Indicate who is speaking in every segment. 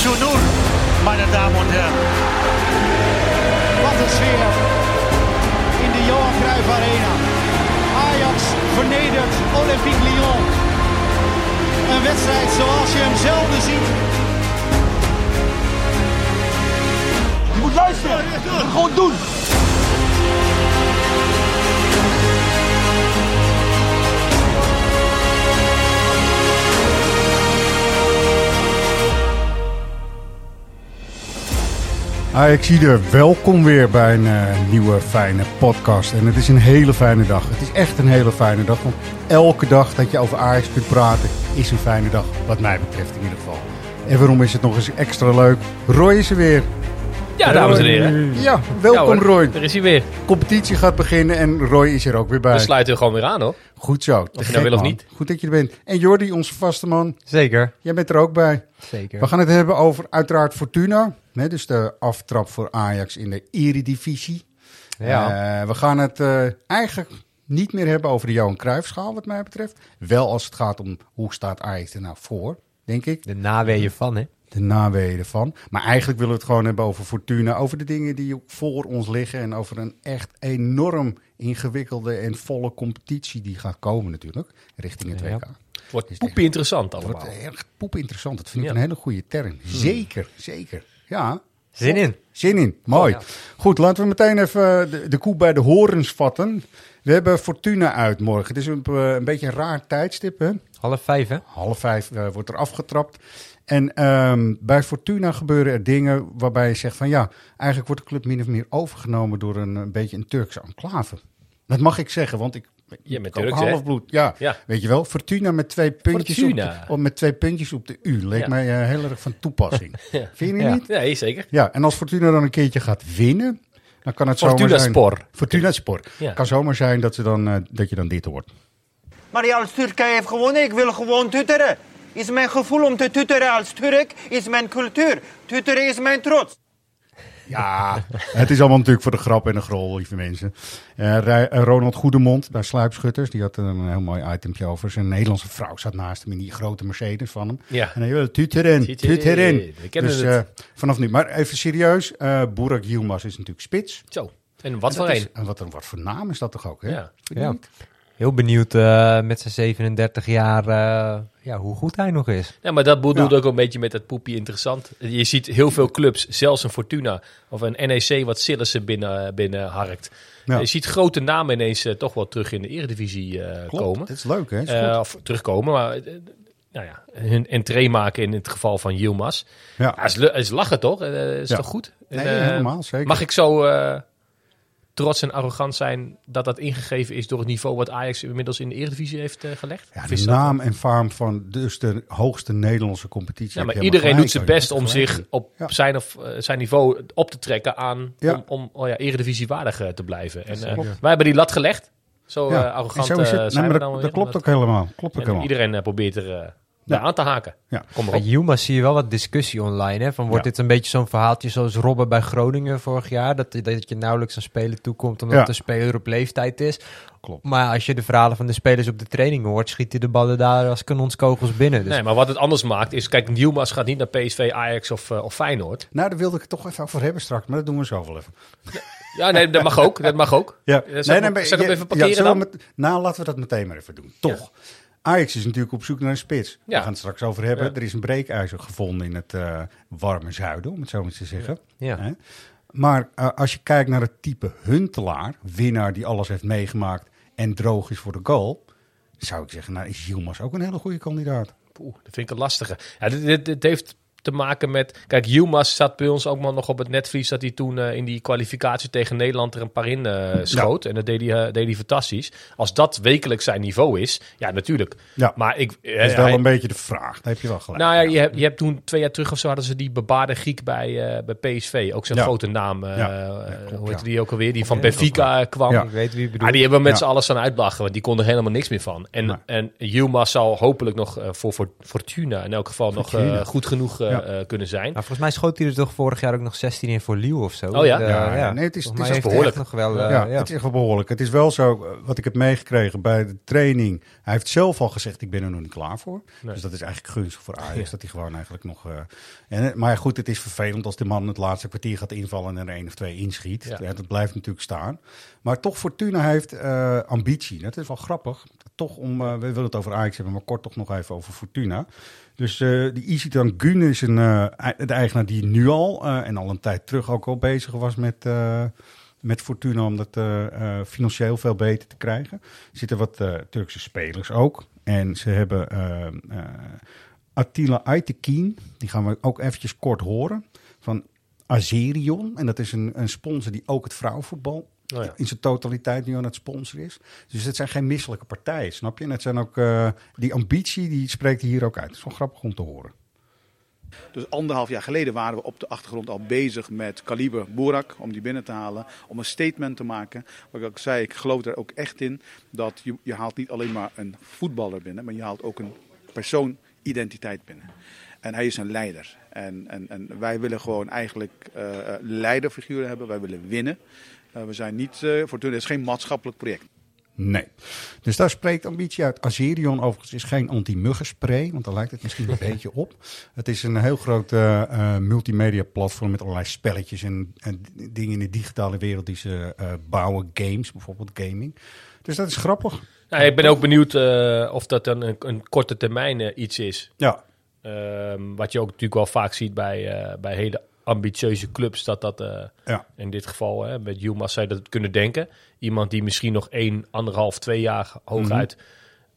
Speaker 1: 4 zu 0, meine Damen und Herren.
Speaker 2: Wat een sfeer in de Johan Cruijff Arena. Ajax vernedert Olympique Lyon. Een wedstrijd zoals je hem zelden ziet.
Speaker 3: Je moet luisteren. Gewoon doen.
Speaker 4: Ajaxide, welkom weer bij een eh, nieuwe fijne podcast. En het is een hele fijne dag. Het is echt een hele fijne dag. Want elke dag dat je over Ajax kunt praten is een fijne dag. Wat mij betreft in ieder geval. En waarom is het nog eens extra leuk? Roy is er weer.
Speaker 5: Ja, dames en heren.
Speaker 4: Ja, welkom
Speaker 5: Ja,
Speaker 4: Roy.
Speaker 5: Daar is hij weer.
Speaker 4: Competitie gaat beginnen en Roy is er ook weer bij.
Speaker 5: We sluiten gewoon weer aan, hoor.
Speaker 4: Goed zo. Te
Speaker 5: je nou wil of niet.
Speaker 4: Goed dat je er bent. En Jordi, onze vaste man.
Speaker 6: Zeker.
Speaker 4: Jij bent er ook bij.
Speaker 6: Zeker.
Speaker 4: We gaan het hebben over uiteraard Fortuna. Hè, dus de aftrap voor Ajax in de Eredivisie.
Speaker 6: Ja.
Speaker 4: Eh, we gaan het eh, eigenlijk niet meer hebben over de Johan Cruijffschaal wat mij betreft. Wel als het gaat om hoe staat Ajax er nou voor, denk ik.
Speaker 6: de naweeën van, hè?
Speaker 4: De naweeën ervan. Maar eigenlijk willen we het gewoon hebben over Fortuna. Over de dingen die voor ons liggen. En over een echt enorm ingewikkelde en volle competitie die gaat komen natuurlijk. Richting het. WK.
Speaker 5: Het wordt poepie interessant
Speaker 4: Het
Speaker 5: allemaal.
Speaker 4: wordt erg poep interessant. Dat vind ik
Speaker 5: Ja.
Speaker 4: een hele goede term. Zeker, zeker. Ja,
Speaker 6: Zin in.
Speaker 4: Zin in, mooi.
Speaker 6: Oh, ja.
Speaker 4: Goed, laten we meteen even de, de koe bij de horens vatten. We hebben Fortuna uit morgen. Het is een, eh, een beetje een raar tijdstip, hè?
Speaker 6: Half vijf, hè?
Speaker 4: Half vijf eh, wordt er afgetrapt. En ehm, bij Fortuna gebeuren er dingen waarbij je zegt van ja, eigenlijk wordt de club min of meer overgenomen door een, een beetje een Turkse enclave. Dat mag ik zeggen, want ik
Speaker 5: Ja, met Turks,
Speaker 4: halfbloed. Ja,
Speaker 5: Ja.
Speaker 4: weet je wel. Fortuna met twee puntjes, op de, met twee puntjes op de U. Leek
Speaker 5: Ja.
Speaker 4: mij eh, heel erg van toepassing. Vind je
Speaker 6: Ja.
Speaker 4: niet?
Speaker 5: Nee, zeker.
Speaker 4: Ja, en als Fortuna dan een keertje gaat winnen, dan kan het zomaar
Speaker 5: Fortuna
Speaker 4: zijn...
Speaker 5: Spor.
Speaker 4: Fortuna Spor.
Speaker 5: Ja.
Speaker 4: Kan zomaar zijn dat, ze dan, eh, dat je dan dit hoort.
Speaker 3: Maar ja, als Turkije heeft gewonnen, ik wil gewoon tutteren. Is mijn gevoel om te tutteren als Turk, is mijn cultuur. Tutteren is mijn trots.
Speaker 4: Ja, het is allemaal natuurlijk voor de grap en de grol, lieve mensen. Eh, eh, Ronald Goedemond bij Sluipschutters, die had een heel mooi itempje over. Zijn Nederlandse vrouw zat naast hem in die grote Mercedes van hem.
Speaker 5: Ja.
Speaker 4: En hij wilde tuteren,
Speaker 5: Tuteren,
Speaker 4: tuteren. Dus eh, vanaf nu. Maar even serieus, eh Burak Yilmaz is natuurlijk spits.
Speaker 5: Zo. En wat
Speaker 4: En
Speaker 5: voor een.
Speaker 4: is- En wat, een- wat voor naam is dat toch ook, hè?
Speaker 5: Ja.
Speaker 6: Heel benieuwd eh, met zijn 37 jaar eh, ja, hoe goed hij nog is.
Speaker 5: Ja, maar dat bedoelde
Speaker 4: Ja.
Speaker 5: ook een beetje met het poepie interessant. Je ziet heel veel clubs, zelfs een Fortuna of een NEC wat Sillissen binnen, binnen harkt.
Speaker 4: Ja.
Speaker 5: Je ziet grote namen ineens eh, toch wel terug in de eredivisie eh,
Speaker 4: Klopt,
Speaker 5: komen.
Speaker 4: dat is leuk, hè? Is
Speaker 5: of terugkomen, maar nou ja, hun entree maken in het geval van Yilmaz.
Speaker 4: ja.
Speaker 5: Ja, is, is lachen toch? Is
Speaker 4: Ja.
Speaker 5: toch goed?
Speaker 4: Nee, helemaal, zeker.
Speaker 5: Mag ik zo eh, trots en arrogant zijn dat dat ingegeven is door het niveau wat Ajax inmiddels in de Eredivisie heeft eh, gelegd?
Speaker 4: Ja, de
Speaker 5: dat-
Speaker 4: naam en faam van dus de hoogste Nederlandse competitie.
Speaker 5: Ja, maar iedereen doet zijn best om
Speaker 4: Gelijk
Speaker 5: zich op
Speaker 4: Ja.
Speaker 5: zijn, of, eh, zijn niveau op te trekken aan
Speaker 4: Ja.
Speaker 5: om, om oh ja, Eredivisie waardig eh, te blijven. En, wij hebben die lat gelegd. Zo
Speaker 4: Ja,
Speaker 5: arrogant
Speaker 4: en zo is het. Nee,
Speaker 5: zijn we
Speaker 4: dat,
Speaker 5: dan
Speaker 4: dat
Speaker 5: weer.
Speaker 4: klopt ook
Speaker 5: Dat-
Speaker 4: helemaal. Klopt ook helemaal.
Speaker 5: iedereen probeert er aan te haken.
Speaker 4: Ja.
Speaker 5: Kom maar
Speaker 6: Bij
Speaker 5: op.
Speaker 6: Juma zie je wel wat discussie online. Hè? Van, wordt
Speaker 4: Ja.
Speaker 6: dit een beetje zo'n verhaaltje zoals Robben bij Groningen vorig jaar? Dat, dat je nauwelijks aan spelen toekomt omdat
Speaker 4: Ja.
Speaker 6: de speler op leeftijd is.
Speaker 4: Klopt.
Speaker 6: Maar als je de verhalen van de spelers op de training hoort, schieten de ballen daar als kanonskogels binnen. Dus
Speaker 5: Nee, maar wat het anders maakt is, kijk, Newmas gaat niet naar PSV, Ajax of, eh, of Feyenoord.
Speaker 4: Nou, daar wilde ik het toch even over hebben straks, maar dat doen we zo wel even.
Speaker 5: Ja, nee, dat mag ook. Dat mag ook.
Speaker 4: Ja,
Speaker 5: Eh, zal ik hem- zal ik hem
Speaker 4: ja,
Speaker 5: even parkeren
Speaker 4: we
Speaker 5: dan?
Speaker 4: met- nou, laten we dat meteen maar even doen. Toch. Ajax is natuurlijk op zoek naar een spits. We
Speaker 5: Ja.
Speaker 4: gaan het straks over hebben.
Speaker 5: Ja.
Speaker 4: Er is een breekijzer gevonden in het eh, warme zuiden, om het zo maar te zeggen.
Speaker 6: ja.
Speaker 4: Hè? Maar eh, als je kijkt naar het type Huntelaar, winnaar die alles heeft meegemaakt en droog is voor de goal, zou ik zeggen, nou is Yilmaz ook een hele goede kandidaat.
Speaker 5: Poeh, dat vind ik een lastige. Ja, dit, dit, dit heeft te maken met... Kijk, Yilmaz zat bij ons ook maar nog op het netvlies... dat hij toen eh, in die kwalificatie tegen Nederland er een paar in eh, schoot. En dat deed hij, eh, deed hij fantastisch. Als dat wekelijks zijn niveau is, ja, natuurlijk.
Speaker 4: Ja.
Speaker 5: Maar ik...
Speaker 4: Dat is wel
Speaker 5: hij-
Speaker 4: een beetje de vraag. Daar heb je wel gelijk.
Speaker 5: nou ja, je hebt, je hebt toen twee jaar terug of zo hadden ze die bebaarde Griek bij, eh, bij PSV. Ook zo'n
Speaker 4: Ja.
Speaker 5: grote naam.
Speaker 4: Ja. Ja, klopt,
Speaker 5: hoe heet
Speaker 4: ja.
Speaker 5: die ook alweer? Die van
Speaker 6: Ja,
Speaker 5: Benfica kwam.
Speaker 4: Ja.
Speaker 6: Ik weet wie je bedoelt.
Speaker 5: Ah, die hebben met
Speaker 4: Ja.
Speaker 5: z'n allen staan uitlachen, want die konden er helemaal niks meer van. En,
Speaker 4: Nee.
Speaker 5: en Yilmaz zal hopelijk nog voor, Fortuna in elk geval nog
Speaker 4: Fortuna.
Speaker 5: eh, goed genoeg
Speaker 4: Ja.
Speaker 5: eh, kunnen zijn.
Speaker 6: Nou, volgens mij schoot hij er toch vorig jaar ook nog 16 in voor Lille of zo.
Speaker 5: Oh ja?
Speaker 6: Eh,
Speaker 4: Ja, ja, nee, het is- het is
Speaker 5: behoorlijk.
Speaker 6: nog wel... eh,
Speaker 4: ja,
Speaker 6: ja.
Speaker 4: het is echt wel behoorlijk. Het is wel zo, wat ik heb meegekregen bij de training. Hij heeft zelf al gezegd, ik ben er nog niet klaar voor.
Speaker 5: Nee.
Speaker 4: Dus dat is eigenlijk gunstig voor Ajax, dat hij gewoon eigenlijk nog... eh, en, maar goed, het is vervelend als de man het laatste kwartier gaat invallen en er één of twee inschiet.
Speaker 5: Ja.
Speaker 4: Ja. dat blijft natuurlijk staan. Maar toch, Fortuna heeft eh, ambitie. Dat is wel grappig. Toch om, we willen het over Ajax hebben, maar kort toch nog even over Fortuna. Dus eh die Isitan Gun is een, eh, de eigenaar die nu al eh, en al een tijd terug ook al bezig was met, met Fortuna om dat financieel veel beter te krijgen. Er zitten wat Turkse spelers ook. En ze hebben Attila Aytekin, die gaan we ook eventjes kort horen, van Azerion. En dat is een, een sponsor die ook het vrouwenvoetbal
Speaker 5: Oh ja.
Speaker 4: in zijn totaliteit nu aan het sponsoren is. Dus het zijn geen misselijke partijen, snap je? En het zijn ook, eh, die ambitie, die spreekt hier ook uit. Het is wel grappig om te horen.
Speaker 7: Dus anderhalf jaar geleden waren we op de achtergrond al bezig met Kaliber Boerak om die binnen te halen. Om een statement te maken. Wat ik ook zei, ik geloof er ook echt in dat je, je haalt niet alleen maar een voetballer binnen, maar je haalt ook een persoon identiteit binnen. En hij is een leider. En, en, en wij willen gewoon eigenlijk eh, eh, leiderfiguren hebben. Wij willen winnen. Eh, we zijn niet, eh Fortuna is geen maatschappelijk project.
Speaker 4: Nee. Dus daar spreekt ambitie uit. Azerion overigens is geen anti-muggenspray, want daar lijkt het misschien een beetje op. Het is een heel groot eh, multimedia platform met allerlei spelletjes en, en dingen in de digitale wereld die ze eh, bouwen. Games, bijvoorbeeld gaming. Dus dat is grappig.
Speaker 5: Nou, ik ben ook benieuwd eh, of dat dan een, een korte termijn iets is.
Speaker 4: Ja,
Speaker 5: Ehm, wat je ook natuurlijk wel vaak ziet bij, eh, bij hele ambitieuze clubs. Dat dat eh,
Speaker 4: ja.
Speaker 5: in dit geval hè, met Yilmaz zou je dat kunnen denken. Iemand die misschien nog één, anderhalf, twee jaar hooguit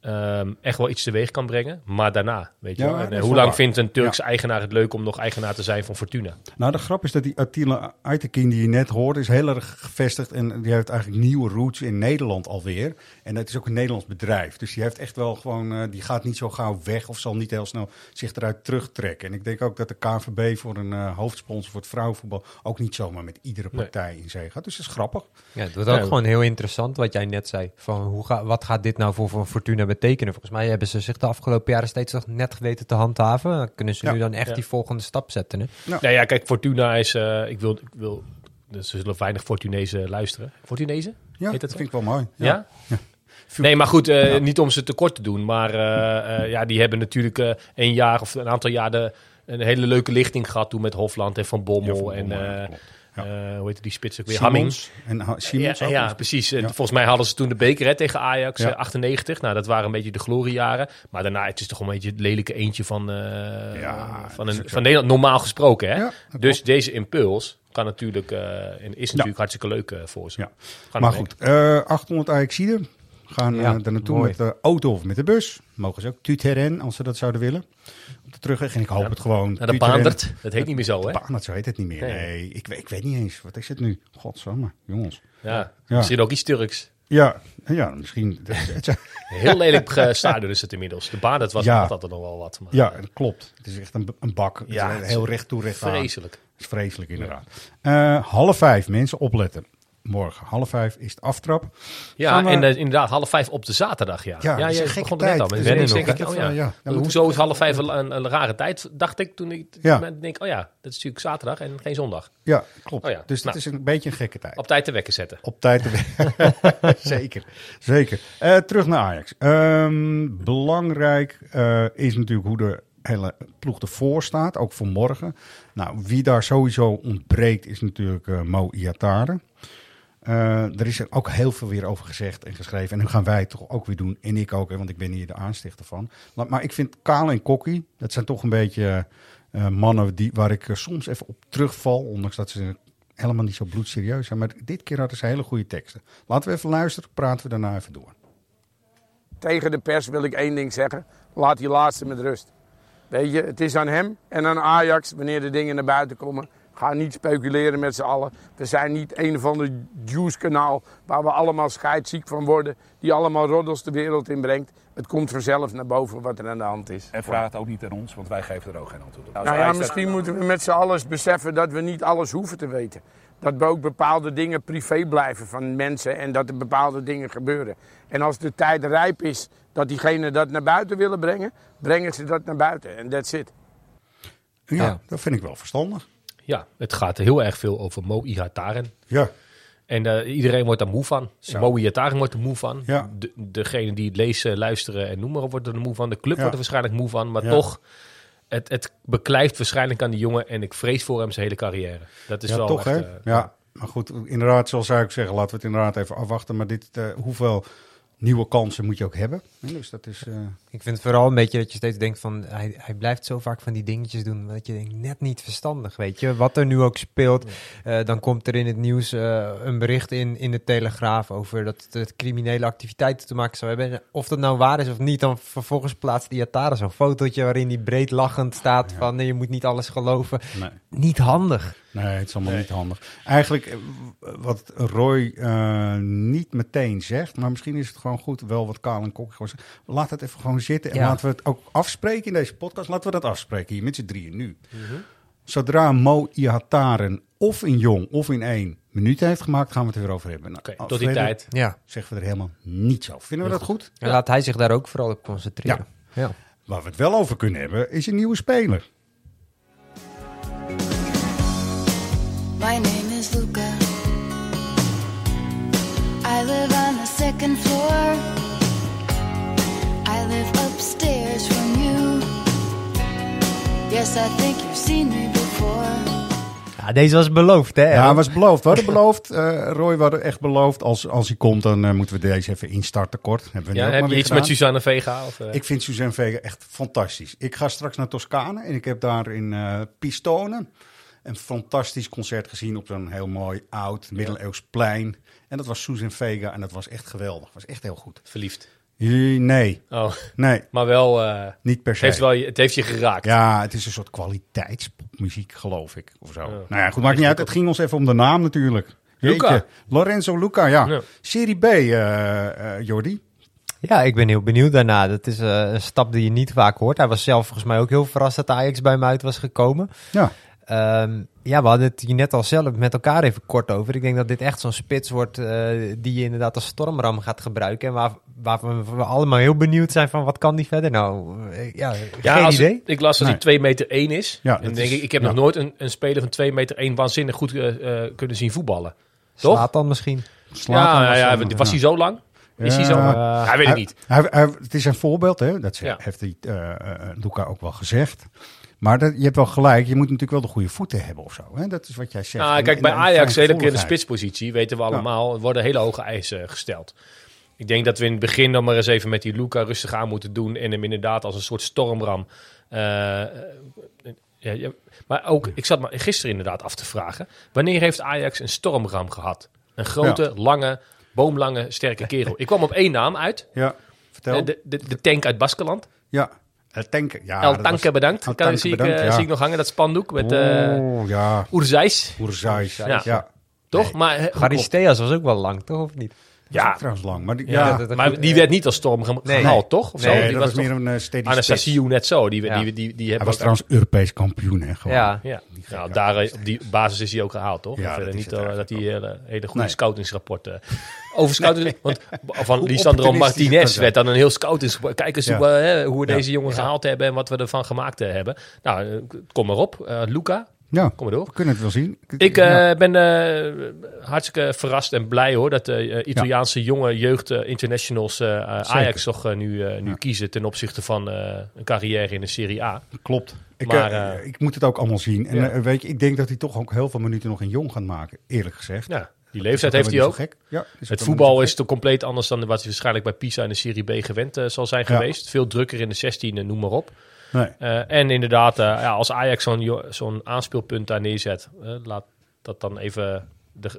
Speaker 5: ehm, echt wel iets teweeg kan brengen. Maar daarna, weet je
Speaker 4: Ja.
Speaker 5: En,
Speaker 4: dat
Speaker 5: eh, hoe lang
Speaker 4: waar.
Speaker 5: vindt een Turks eigenaar het leuk om nog eigenaar te zijn van Fortuna?
Speaker 4: Nou, de grap is dat die Attila Aytekin die je net hoorde, is heel erg gevestigd. En die heeft eigenlijk nieuwe roots in Nederland alweer. En het is ook een Nederlands bedrijf. Dus die heeft echt wel gewoon, eh, die gaat niet zo gauw weg of zal niet heel snel zich eruit terugtrekken. En ik denk ook dat de KVB voor een eh, hoofdsponsor voor het vrouwenvoetbal ook niet zomaar met iedere
Speaker 5: Nee.
Speaker 4: partij in zee gaat. Dus dat is grappig.
Speaker 6: Ja, het wordt ook gewoon heel interessant wat jij net zei. Van hoe ga, wat gaat dit nou voor, voor Fortuna betekenen? Volgens mij hebben ze zich de afgelopen jaren steeds nog net geweten te handhaven. Dan kunnen ze
Speaker 4: Ja.
Speaker 6: nu dan echt
Speaker 5: Ja.
Speaker 6: die volgende stap zetten. Hè?
Speaker 5: Nou ja, kijk, Fortuna is... eh, ik wil... Ik wil er zullen weinig Fortunezen luisteren. Fortunezen?
Speaker 4: Ja,
Speaker 5: Heet
Speaker 4: dat vind ik wel mooi.
Speaker 5: Ja? Nee, maar goed, eh, niet om ze tekort te doen. Maar eh, eh, ja, die hebben natuurlijk eh, een jaar of een aantal jaar de, een hele leuke lichting gehad toen met Hofland en Van Bommel.
Speaker 4: Ja, Van Bommel, ja,
Speaker 5: eh.
Speaker 4: Ja.
Speaker 5: eh, hoe heet die spits ook weer? Hamming.
Speaker 4: Simons en Ha- Simons
Speaker 5: Ja, precies. En. Volgens mij hadden ze toen de beker hè, tegen Ajax,
Speaker 4: Ja.
Speaker 5: eh, 98. Nou, dat waren een beetje de gloriejaren. Maar daarna, het is toch een beetje het lelijke eentje van, eh, van, een, van Nederland, normaal gesproken. Hè? Dus
Speaker 4: klopt.
Speaker 5: deze impuls kan natuurlijk, en is natuurlijk hartstikke leuk voor ze.
Speaker 4: Ja.
Speaker 5: Gaan
Speaker 4: Maar goed, eh 800 Ajaxiden gaan
Speaker 6: Ja,
Speaker 4: eh er naartoe
Speaker 6: mooi.
Speaker 4: met de auto of met de bus. Mogen ze ook tuteren als ze dat zouden willen. Op de terugweg. En ik hoop
Speaker 5: Ja.
Speaker 4: het gewoon.
Speaker 5: Naar de. Baandert, dat heet niet meer zo, hè?
Speaker 4: Baandert, zo heet het niet meer.
Speaker 5: Nee.
Speaker 4: Nee, ik, weet- ik weet niet eens. Wat is het nu? Godsamme, jongens.
Speaker 5: Ja,
Speaker 4: Ja.
Speaker 5: misschien ook iets Turks.
Speaker 4: Ja, ja misschien.
Speaker 5: Heel lelijk eh, stadion is het inmiddels. De baan, dat was
Speaker 4: Ja.
Speaker 5: altijd nog wel wat. Maar,
Speaker 4: ja, dat klopt. Het is echt een, een bak.
Speaker 5: Ja,
Speaker 4: heel recht toe, recht.
Speaker 5: Vreselijk.
Speaker 4: Is vreselijk, inderdaad. Eh, half vijf, mensen, opletten. Morgen, half vijf is het aftrap.
Speaker 5: Ja, en eh, inderdaad half vijf op de zaterdag, ja.
Speaker 4: Ja, dat is
Speaker 5: je begon er net
Speaker 4: tijd.
Speaker 5: al met denk ik. Oh, ja.
Speaker 4: Ja,
Speaker 5: Hoezo is half vijf een, rare tijd, dacht ik toen ik
Speaker 4: Ja.
Speaker 5: denk, oh ja, dat is natuurlijk zaterdag en geen zondag.
Speaker 4: Ja, klopt.
Speaker 5: Oh ja,
Speaker 4: Dus dat
Speaker 5: nou.
Speaker 4: is een beetje een gekke tijd.
Speaker 5: Op tijd te wekken zetten.
Speaker 4: Op tijd. te- zeker, zeker. Eh, terug naar Ajax. Ehm, belangrijk eh, is natuurlijk hoe de hele ploeg ervoor staat, ook voor morgen. Nou, wie daar sowieso ontbreekt is natuurlijk Mo Iatare. Eh, er is er ook heel veel weer over gezegd en geschreven. En nu gaan wij het toch ook weer doen. En ik ook, want ik ben hier de aanstichter van. Maar, maar ik vind Kale en Kokkie, dat zijn toch een beetje eh, mannen die, waar ik eh, soms even op terugval. Ondanks dat ze helemaal niet zo bloedserieus zijn. Maar dit keer hadden ze hele goede teksten. Laten we even luisteren, praten we daarna even door.
Speaker 8: Tegen de pers wil ik één ding zeggen. Laat die laatste met rust. Weet je, het is aan hem en aan Ajax wanneer de dingen naar buiten komen. Ga niet speculeren met z'n allen. We zijn niet een van de juice-kanaal waar we allemaal scheidsziek van worden. Die allemaal roddels de wereld inbrengt. Het komt vanzelf naar boven wat er aan de hand is.
Speaker 9: En vraag het ook niet aan ons, want wij geven er ook geen antwoord op.
Speaker 8: Nou ja, misschien moeten we met z'n allen beseffen dat we niet alles hoeven te weten. Dat we ook bepaalde dingen privé blijven van mensen en dat er bepaalde dingen gebeuren. En als de tijd rijp is dat diegenen dat naar buiten willen brengen, brengen ze dat naar buiten. En that's it.
Speaker 4: Ja,
Speaker 6: Ja.
Speaker 4: dat vind ik wel verstandig.
Speaker 5: Ja, het gaat heel erg veel over Mo Ihataren.
Speaker 4: Ja,
Speaker 5: En eh, iedereen wordt daar moe van.
Speaker 4: Zo.
Speaker 5: Mo Ihataren wordt er moe van.
Speaker 4: Ja.
Speaker 5: De, degene die het lezen, luisteren en noem maar op, wordt er moe van. De club
Speaker 4: Ja.
Speaker 5: wordt er waarschijnlijk moe van. Maar
Speaker 4: Ja.
Speaker 5: toch, het, het beklijft waarschijnlijk aan die jongen. En ik vrees voor hem zijn hele carrière. Dat is
Speaker 4: ja
Speaker 5: wel
Speaker 4: toch
Speaker 5: echt,
Speaker 4: hè?
Speaker 5: eh,
Speaker 4: ja, maar goed, inderdaad, zoals zou ik zeggen, laten we het inderdaad even afwachten. Maar dit, eh, hoeveel nieuwe kansen moet je ook hebben? Dus dat is...
Speaker 6: Ik vind het vooral een beetje dat je steeds denkt van... Hij, hij blijft zo vaak van die dingetjes doen dat je denkt, net niet verstandig, weet je. Wat er nu ook speelt, eh, dan komt er in het nieuws eh, een bericht in, in de Telegraaf... over dat het criminele activiteiten te maken zou hebben. En Of dat nou waar is of niet, dan vervolgens plaatst die Atara zo'n fotootje... waarin hij breed lachend staat van nee, je moet niet alles geloven.
Speaker 4: nee.
Speaker 6: Niet handig.
Speaker 4: Nee, het is allemaal niet handig. Eigenlijk, eh, wat Roy eh, niet meteen zegt, maar misschien is het gewoon goed, wel wat Kaal en Kok gewoon zeggen. Laat het even gewoon zitten en
Speaker 6: Ja.
Speaker 4: laten we het ook afspreken in deze podcast. Laten we dat afspreken hier met z'n drieën nu. Zodra Mo Ihataren of in Jong of in één minuut heeft gemaakt, gaan we het er weer over hebben. Nou,
Speaker 5: tot die
Speaker 4: verder
Speaker 5: tijd.
Speaker 6: Ja,
Speaker 4: Zeggen we er helemaal niets over. Vinden we dat goed?
Speaker 6: en laat hij zich daar ook vooral op concentreren. Ja.
Speaker 4: Waar we het wel over kunnen hebben, is een nieuwe speler.
Speaker 10: My name is Luca. I live on the second floor. Yes, I think you've seen me before.
Speaker 6: Ja, deze was beloofd, hè?
Speaker 4: Ja, was beloofd. We hadden beloofd, eh, Roy, we hadden echt beloofd, als, als hij komt, dan eh, moeten we deze even instarten kort. Hebben we
Speaker 5: Ja, heb je iets met. Suzanne Vega? Of, eh?
Speaker 4: Ik vind Suzanne Vega echt fantastisch. Ik ga straks naar Toscane en ik heb daar in eh Pistone een fantastisch concert gezien op zo'n heel mooi oud middeleeuws plein. En dat was Suzanne Vega en dat was echt geweldig. was echt heel goed.
Speaker 5: Verliefd.
Speaker 4: Nee,
Speaker 5: Oh,
Speaker 4: nee,
Speaker 5: maar wel, eh,
Speaker 4: niet per
Speaker 5: het,
Speaker 4: se.
Speaker 5: heeft wel, je- het heeft je geraakt.
Speaker 4: Ja, het is een soort kwaliteitspopmuziek, geloof ik. Of zo.
Speaker 5: Ja.
Speaker 4: Nou ja, goed, maakt niet uit. Het ging ons even om de naam natuurlijk.
Speaker 5: Luca.
Speaker 4: Jeetje, Lorenzo Luca, ja.
Speaker 5: Ja.
Speaker 4: Serie B, eh eh Jordi.
Speaker 6: Ja, ik ben heel benieuwd daarna. Dat is eh, een stap die je niet vaak hoort. Hij was zelf volgens mij ook heel verrast dat Ajax bij hem uit was gekomen.
Speaker 4: Ja.
Speaker 6: Ehm, ja, we hadden het hier net al zelf met elkaar even kort over. Ik denk dat dit echt zo'n spits wordt eh, die je inderdaad als stormram gaat gebruiken. En waar, waarvan we allemaal heel benieuwd zijn van wat kan die verder nou? Eh, ja,
Speaker 5: Ja,
Speaker 6: geen
Speaker 5: als,
Speaker 6: idee.
Speaker 5: Ik las dat
Speaker 4: Nee.
Speaker 5: hij 2 meter 1 is.
Speaker 4: Ja,
Speaker 5: en denk
Speaker 4: is-
Speaker 5: ik, ik heb
Speaker 4: ja.
Speaker 5: nog nooit een, een speler van 2 meter 1 waanzinnig goed eh, kunnen zien voetballen. Toch?
Speaker 6: Slaat dan misschien.
Speaker 5: Ja,
Speaker 4: was
Speaker 5: ja,
Speaker 4: dan-
Speaker 5: was hij zo lang? Is hij zo
Speaker 4: Ja.
Speaker 5: hij weet het niet.
Speaker 4: Hij, hij- het is een voorbeeld, hè? dat ze-
Speaker 5: Ja.
Speaker 4: heeft hij, eh, Luca ook wel gezegd. Maar dat, je hebt wel gelijk, je moet natuurlijk wel de goede voeten hebben of zo. Hè? Dat is wat jij zegt.
Speaker 5: Nou,
Speaker 4: En-
Speaker 5: kijk, bij Ajax, hele keer in de spitspositie, weten we allemaal, worden hele hoge eisen gesteld. Ik denk dat we in het begin dan maar eens even met die Luca rustig aan moeten doen. En hem inderdaad als een soort stormram. eh, eh, ja, ja, maar ook, ik zat me gisteren inderdaad af te vragen. Wanneer heeft Ajax een stormram gehad? Een grote, lange, boomlange, sterke kerel. Ik kwam op één naam uit.
Speaker 4: Ja, vertel.
Speaker 5: Eh, de, de, de tank uit Baskeland.
Speaker 4: ja, El Tanke. Ja,
Speaker 5: El
Speaker 4: dat
Speaker 5: Tanke
Speaker 4: was-
Speaker 5: bedankt.
Speaker 4: El
Speaker 5: Kan,
Speaker 4: Tanke
Speaker 5: zie, ik,
Speaker 4: bedankt,
Speaker 5: eh,
Speaker 4: ja.
Speaker 5: zie ik nog hangen, dat spandoek met eh
Speaker 4: Oh, ja.
Speaker 5: Oerzijs.
Speaker 4: Oerzijs.
Speaker 5: Ja.
Speaker 4: Ja.
Speaker 5: Toch?
Speaker 4: Nee.
Speaker 5: Maar, eh,
Speaker 6: Garisteas was ook wel lang, toch? Of niet?
Speaker 4: Ja. trouwens lang. Maar, die,
Speaker 6: Ja,
Speaker 4: ja,
Speaker 6: dat- dat-
Speaker 5: maar
Speaker 6: goed,
Speaker 5: die
Speaker 6: eh,
Speaker 5: werd niet als storm
Speaker 6: Nee.
Speaker 5: gehaald, toch? Of zo?
Speaker 4: nee,
Speaker 5: die
Speaker 4: dat
Speaker 5: was
Speaker 4: was
Speaker 5: toch
Speaker 4: meer een steady spits.
Speaker 5: Anastasiou net zo. Die,
Speaker 6: Ja.
Speaker 5: die, die, die, die
Speaker 4: Hij
Speaker 5: hebben
Speaker 4: was
Speaker 5: ook-
Speaker 4: trouwens Europees kampioen, hè? Gewoon.
Speaker 6: Ja.
Speaker 5: Ja, nou, daar, eh, op die basis is hij ook gehaald, toch?
Speaker 4: Ja,
Speaker 5: verder
Speaker 4: dat is
Speaker 5: niet eh, dat hij hele, hele goede
Speaker 4: Nee.
Speaker 5: scoutingsrapporten... Over scouting... want van Lisandro Martinez werd dan een heel scoutingsrapport. Kijk eens
Speaker 4: Ja.
Speaker 5: hoe, we, hè, hoe we
Speaker 4: Ja.
Speaker 5: deze jongen gehaald hebben en wat we ervan gemaakt eh, hebben. Nou, eh, kom maar op. Eh, Luca,
Speaker 4: Ja,
Speaker 5: kom maar door.
Speaker 4: we kunnen het wel zien.
Speaker 5: Ik eh,
Speaker 4: Ja.
Speaker 5: ben eh, hartstikke verrast en blij hoor dat de eh, Italiaanse jonge jeugd internationals Ajax toch nu, nu
Speaker 4: Ja.
Speaker 5: kiezen ten opzichte van een carrière in de Serie A.
Speaker 4: Klopt. Ik,
Speaker 5: Maar,
Speaker 4: ik moet het ook allemaal zien. En weet je, ik denk dat hij toch ook heel veel minuten nog in jong gaat maken, eerlijk gezegd.
Speaker 5: Ja, die leeftijd heeft hij ook.
Speaker 4: Ja,
Speaker 5: Het voetbal is toch compleet anders dan wat hij waarschijnlijk bij Pisa in de Serie B gewend zal zijn
Speaker 4: Ja.
Speaker 5: geweest. Veel drukker in de 16, eh, noem maar op.
Speaker 4: Nee.
Speaker 5: Eh, en inderdaad, eh, ja, als Ajax zo'n aanspeelpunt daar neerzet, eh, laat dat dan even de,